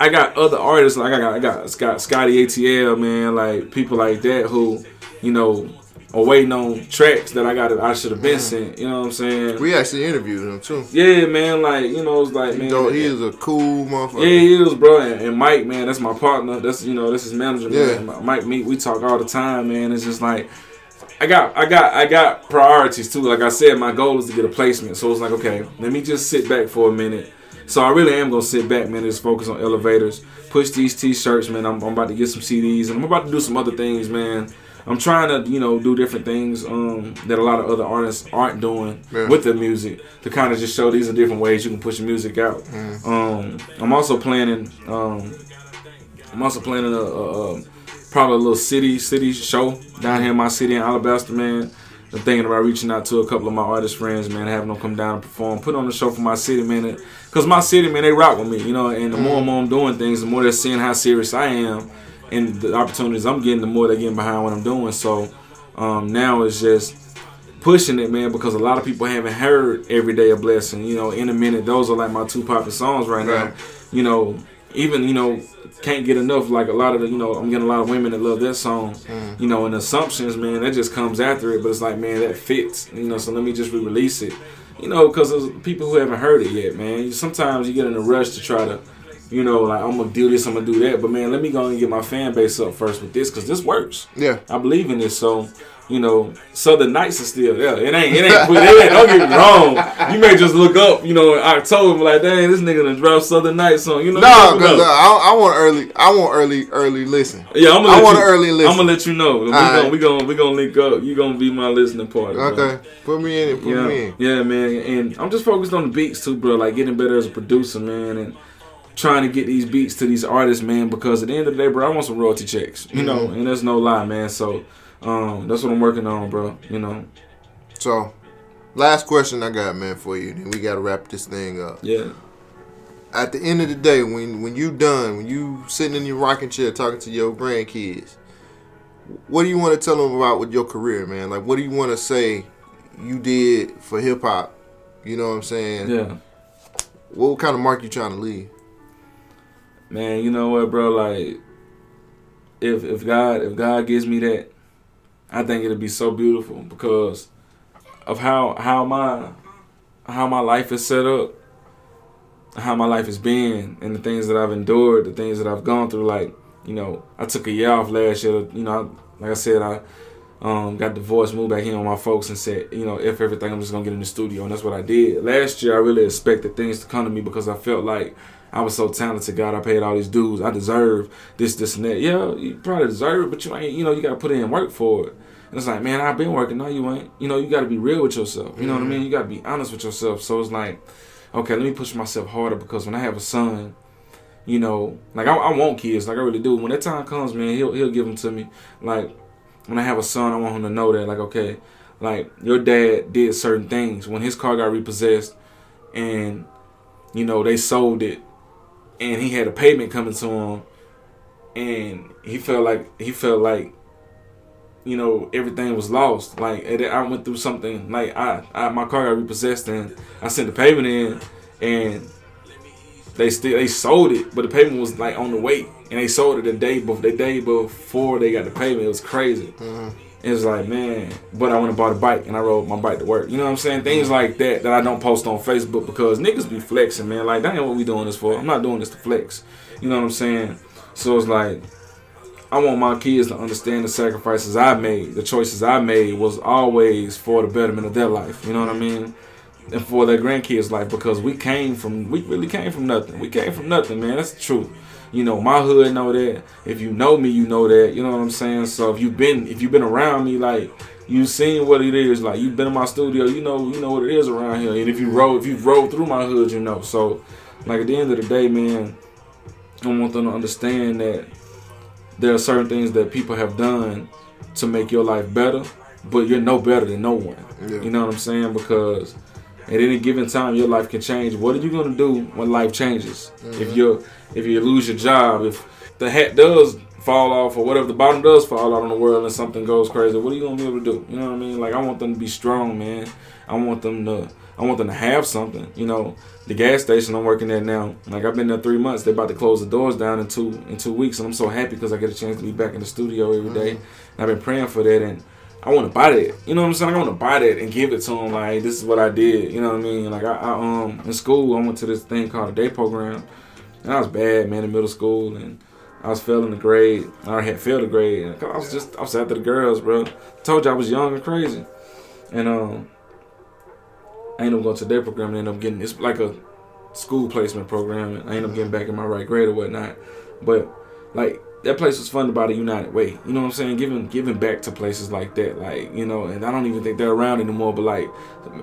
I got other artists like I got I got Scott Scotty ATL man like people like that who you know are waiting on tracks that I got I should have been sent you know what I'm saying We actually interviewed him too. yeah man like you know it's like man Though he is a cool motherfucker. yeah he is bro and, and Mike man that's my partner that's you know that's his manager Yeah. man Mike me, we talk all the time man it's just like I got I got I got priorities too like I said my goal is to get a placement so it's like okay let me just sit back for a minute so I really am gonna sit back, man. and Just focus on elevators, push these t-shirts, man. I'm, I'm about to get some CDs, and I'm about to do some other things, man. I'm trying to, you know, do different things um, that a lot of other artists aren't doing Yeah. with their music to kind of just show these are different ways you can push your music out. Um, I'm also planning. Um, I'm also planning a, a, a probably a little city city show down here in my city in Alabaster, man. I'm thinking about reaching out to a couple of my artist friends, man, having them come down and perform, put on the show for my city, man. Cause my city, man, they rock with me, you know. And the more and more I'm doing things, the more they're seeing how serious I am, and the opportunities I'm getting, the more they're getting behind what I'm doing. So um, now it's just pushing it, man, because a lot of people haven't heard "Every Day a Blessing." You know, in a minute, those are like my two popular songs right, Right. now. You know, even you know, can't get enough. Like a lot of the, you know, I'm getting a lot of women that love that song. Mm. You know, and assumptions, man, that just comes after it. But it's like, man, that fits. You know, so let me just re-release it. You know, because people who haven't heard it yet, man. Sometimes you get in a rush to try to. You know, like I'm gonna do this, I'm gonna do that, but man, let me go and get my fan base up first with this, cause this works. Yeah. I believe in this. So, you know, Southern Nights is still there. It ain't, it ain't, it ain't don't get me wrong. You may just look up, you know, in October, like, dang, this nigga done dropped Southern Nights on. You know, No, because know. I, I want early. I want early, early listen. yeah, I'm gonna I let want you, early listen. I'm gonna let you know. We gonna, we gonna, we gonna link up. You gonna be my listening party. bro. Okay, put me in it. Put Yeah, me in. yeah, man, and I'm just focused on the beats too, bro. Like getting better as a producer, man, and trying to get these beats to these artists, man. Because at the end of the day, bro, I want some royalty checks, you know, Mm-hmm. and there's no lie, man. So, um, that's what I'm working on, bro. You know, So, last question I got, man, for you. Then we gotta wrap this thing up. yeah. At the end of the day, when when you done, when you sitting in your rocking chair talking to your grandkids, what do you want to tell them about with your career, man? Like, what do you want to say you did for hip hop? You know what I'm saying? Yeah. What kind of mark you trying to leave? Man, you know what, bro? Like, if if God if God gives me that, I think it'll be so beautiful because of how how my how my life is set up, how my life has been, and the things that I've endured, the things that I've gone through. Like, you know, I took a year off last year. You know, like I said, I um, got divorced, moved back here with my folks, and said, you know, if everything, I'm just gonna get in the studio, and that's what I did. Last year, I really expected things to come to me because I felt like I was so talented. God, I paid all these dues. I deserve this, this, and that. Yeah, you probably deserve it, but you ain't. You know, you gotta put in work for it. And it's like, man, I've been working. No, you ain't. You know, you gotta be real with yourself. You know what I mean? You gotta be honest with yourself. So it's like, okay, let me push myself harder because when I have a son, you know, like I, I want kids, like I really do. When that time comes, man, he'll he'll give them to me. Like when I have a son, I want him to know that, like, okay, like your dad did certain things when his car got repossessed, and you know they sold it, and he had a payment coming to him, and he felt like he felt like. You know everything was lost. Like I went through something. Like I, I, my car got repossessed, and I sent the payment in, and they still they sold it, but the payment was like on the way, and they sold it the day before the day before they got the payment. It was crazy. Mm-hmm. It was like man, but I went and bought a bike and I rode my bike to work. You know what I'm saying? Things like that that I don't post on Facebook because niggas be flexing, man. Like that ain't what we doing this for. I'm not doing this to flex. You know what I'm saying? So it's like I want my kids to understand the sacrifices I made, the choices I made was always for the betterment of their life. You know what I mean? and for their grandkids' life because we came from we really came from nothing. We came from nothing, man. That's the truth. You know, my hood know that. If you know me, you know that. You know what I'm saying? So if you've been if you've been around me, like you've seen what it is. Like you've been in my studio, you know you know what it is around here. And if you roll if you've rolled through my hood, you know. So like at the end of the day, man, I want them to understand that there are certain things that people have done to make your life better, but you're no better than no one. Yeah. You know what I'm saying? Because at any given time, your life can change. What are you gonna do when life changes? If mm-hmm. you if you lose your job, if the hat does fall off or whatever the bottom does fall out on the world and something goes crazy, what are you gonna be able to do? You know what I mean? Like I want them to be strong, man. I want them to I want them to have something. You know, the gas station I'm working at now, like I've been there three months. They're about to close the doors down in two in two weeks, and I'm so happy because I get a chance to be back in the studio every day. Mm-hmm. And I've been praying for that, and I want to buy that. You know what I'm saying? I want to buy that and give it to them. Like this is what I did. You know what I mean? Like I, I um in school, I went to this thing called a day program, and I was bad, man, in middle school, and I was failing the grade. I had failed the grade. And I was just I was after the girls, bro. told you I was young and crazy, and um. I ended up going to their program and ended up getting it's like a school placement program and I ended up getting back in my right grade or whatnot. But like that place was funded by the United Way. You know what I'm saying? Giving giving back to places like that, like you know, and I don't even think they're around anymore. But like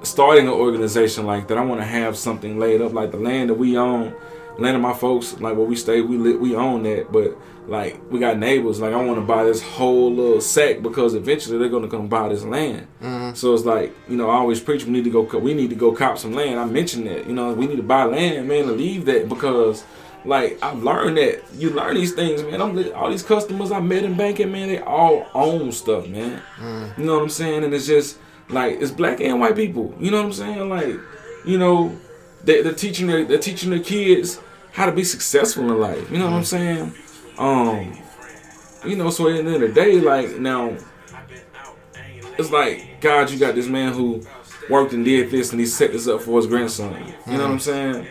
starting an organization like that, I want to have something laid up, like the land that we own, land of my folks, like where we stay, we li- we own that. But like we got neighbors, like I want to buy this whole little sack because eventually they're gonna come buy this land. Mm-hmm. So it's like you know, I always preach we need to go, we need to go cop some land. I mentioned that, you know, we need to buy land, man, and leave that because. Like I've learned that you learn these things, man. I'm all these customers I met in banking, man. They all own stuff, man. You know what I'm saying? And it's just like it's black and white people. You know what I'm saying? Like, you know, they, they're teaching their they're teaching their kids how to be successful in life. You know what I'm saying? Um, you know, so at the end of the day, like now, it's like God, you got this man who worked and did this, and he set this up for his grandson. You know what I'm saying?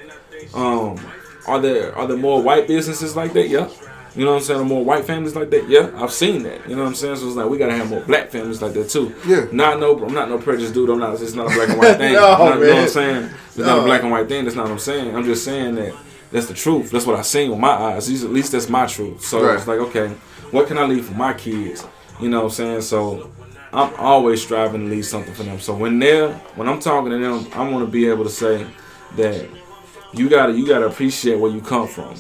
Um, are there are there more white businesses like that? Yeah. You know what I'm saying? Are more white families like that? Yeah, I've seen that. You know what I'm saying? So it's like we gotta have more black families like that too. Yeah. Not no, I'm not no prejudice dude. I'm not. It's not a black and white thing. No, Not- You know what. I'm saying? It's not a black and white thing. That's not what I'm saying. I'm just saying that that's the truth. That's what I seen with my eyes. At least- At least that's my truth. So Right. it's like, okay, what can I leave for my kids? You know what I'm saying? So I'm always striving to leave something for them. So when they're when I'm talking to them, I want to be able to say that you gotta you gotta appreciate where you come from.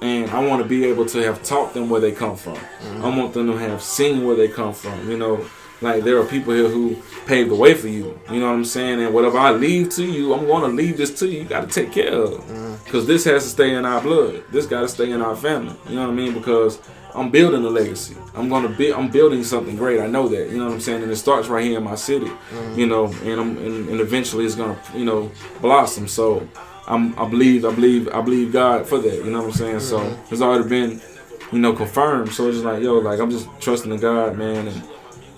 And I want to be able to have taught them where they come from. I mm-hmm. want them to have seen where they come from. You know, like there are people here who paved the way for you. You know what I'm saying? And whatever I leave to you, I'm going to leave this to you. You got to take care of, mm-hmm. because this has to stay in our blood. This got to stay in our family. You know what I mean? Because I'm building a legacy. I'm gonna be. I'm building something great. I know that. You know what I'm saying? And it starts right here in my city. Mm-hmm. You know, and I'm and, and eventually it's gonna you know blossom. So I'm. I believe. I believe. I believe God for that. You know what I'm saying? So it's already been you know confirmed. So it's just like yo, like I'm just trusting in God, man, and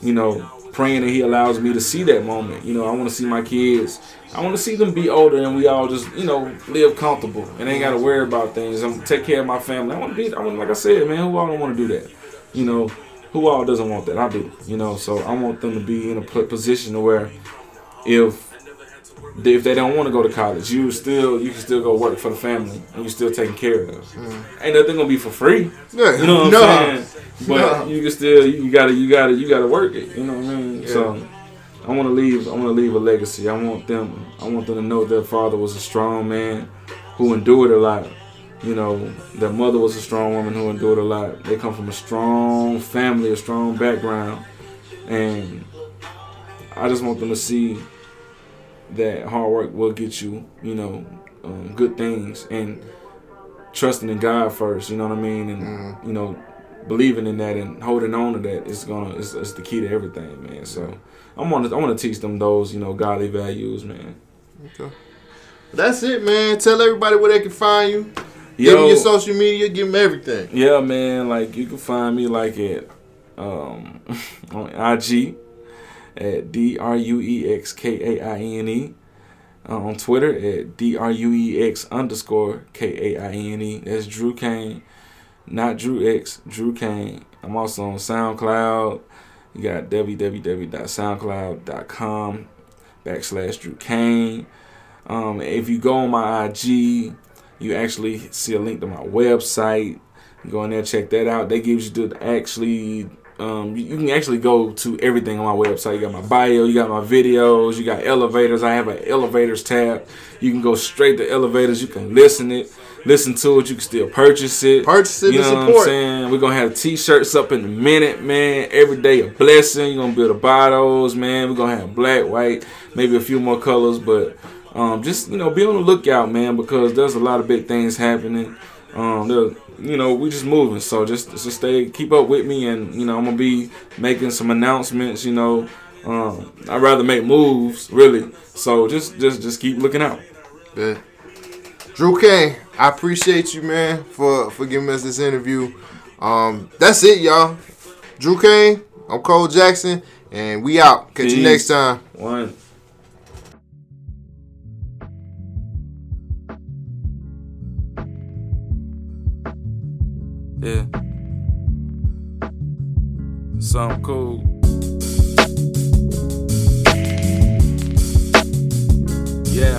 you know praying that He allows me to see that moment. You know, I want to see my kids. I want to see them be older and we all just, you know, live comfortable and ain't got to worry about things. I'm take care of my family. I want to be, I want, like I said, man, who all don't want to do that? You know, who all doesn't want that? I do. You know, so I want them to be in a position to where if if they don't want to go to college, you still you can still go work for the family and you're still taking care of. Them. Mm. Ain't nothing gonna be for free. Yeah. You know what No. I'm saying? But No. you can still you gotta you gotta you gotta work it. You know what I mean? So I want to leave. I want to leave a legacy. I want them. I want them to know their father was a strong man who endured a lot. You know, their mother was a strong woman who endured a lot. They come from a strong family, a strong background, and I just want them to see that hard work will get you. You know, um, good things and trusting in God first. You know what I mean? And you know, believing in that and holding on to that is gonna is, is the key to everything, man. So I want to I want to teach them those you know godly values, man. Okay. That's it, man. Tell everybody where they can find you. Give Yo. them your social media. Give them everything. Yeah, man. Like you can find me like at um, on IG at D R U E X K A I N E. Uh, on Twitter at D R U E X underscore K A I N E. That's Druex Kaine, not Drew X, Druex Kaine. I'm also on SoundCloud. You got www.soundcloud.com backslash Druex Kaine. Um, if you go on my IG, you actually see a link to my website. Go in there, check that out. That gives you the actually. Um, you, you can actually go to everything on my website. You got my bio, you got my videos, you got elevators. I have an elevators tab. You can go straight to elevators. You can listen it, listen to it. You can still purchase it. Purchase it You know what I'm support. saying? We're gonna have t-shirts up in a minute, man. Every day a blessing. You're gonna be able to buy those, man. We're gonna have black, white, maybe a few more colors, but um, just you know, be on the lookout, man, because there's a lot of big things happening. Um, there, you know, we just moving, so just just stay, keep up with me, and you know, I'm gonna be making some announcements. You know, um, I'd rather make moves, really. So just just just keep looking out. Yeah. Druex Kaine, I appreciate you, man, for for giving us this interview. Um, that's it, y'all. Druex Kaine, I'm Cole Jackson, and we out. Catch you next time. One. Yeah. Something cool. Yeah.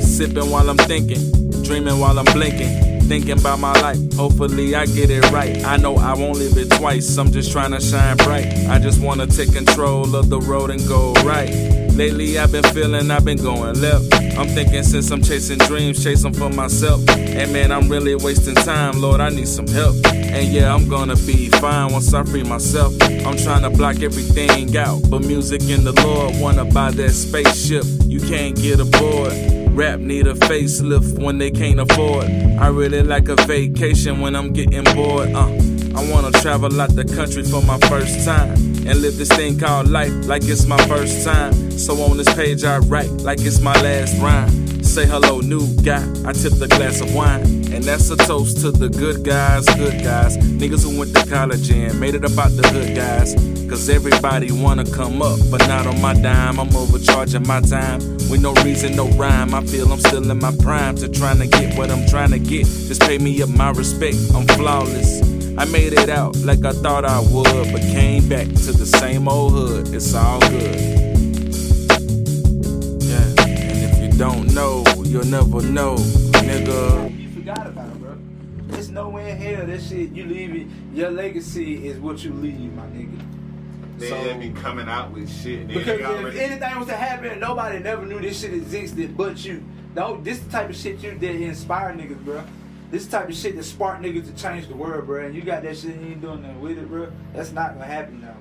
Sipping while I'm thinking, dreaming while I'm blinking. Thinking about my life, hopefully I get it right. I know I won't live it twice, I'm just trying to shine bright. I just wanna take control of the road and go right. Lately I've been feeling I've been going left. I'm thinking since I'm chasing dreams, chasing for myself. And man, I'm really wasting time, Lord, I need some help. And yeah, I'm gonna be fine once I free myself. I'm trying to block everything out, but music and the Lord wanna buy that spaceship. You can't get aboard. Rap need a facelift when they can't afford. I really like a vacation when I'm getting bored. Uh, I wanna travel out the country for my first time and live this thing called life like it's my first time. So on this page I write like it's my last rhyme. Say hello, new guy. I tipped a glass of wine, and that's a toast to the good guys, good guys, niggas who went to college and made it about the hood guys. Cause everybody wanna come up, but not on my dime. I'm overcharging my time with no reason, no rhyme. I feel I'm still in my prime to trying to get what I'm trying to get. Just pay me up my respect, I'm flawless. I made it out like I thought I would, but came back to the same old hood. It's all good. Don't know, you'll never know, nigga. You forgot about it, bro. It's nowhere in hell. That shit you leave it. Your legacy is what you leave, my nigga. They So- be coming out with shit. And then Because if already, anything was to happen, nobody never knew this shit existed but you. No, this the type of shit you did inspire niggas, bro. This the type of shit that spark niggas to change the world, bro. And you got that shit and you ain't doing nothing with it, bro. That's not gonna happen now.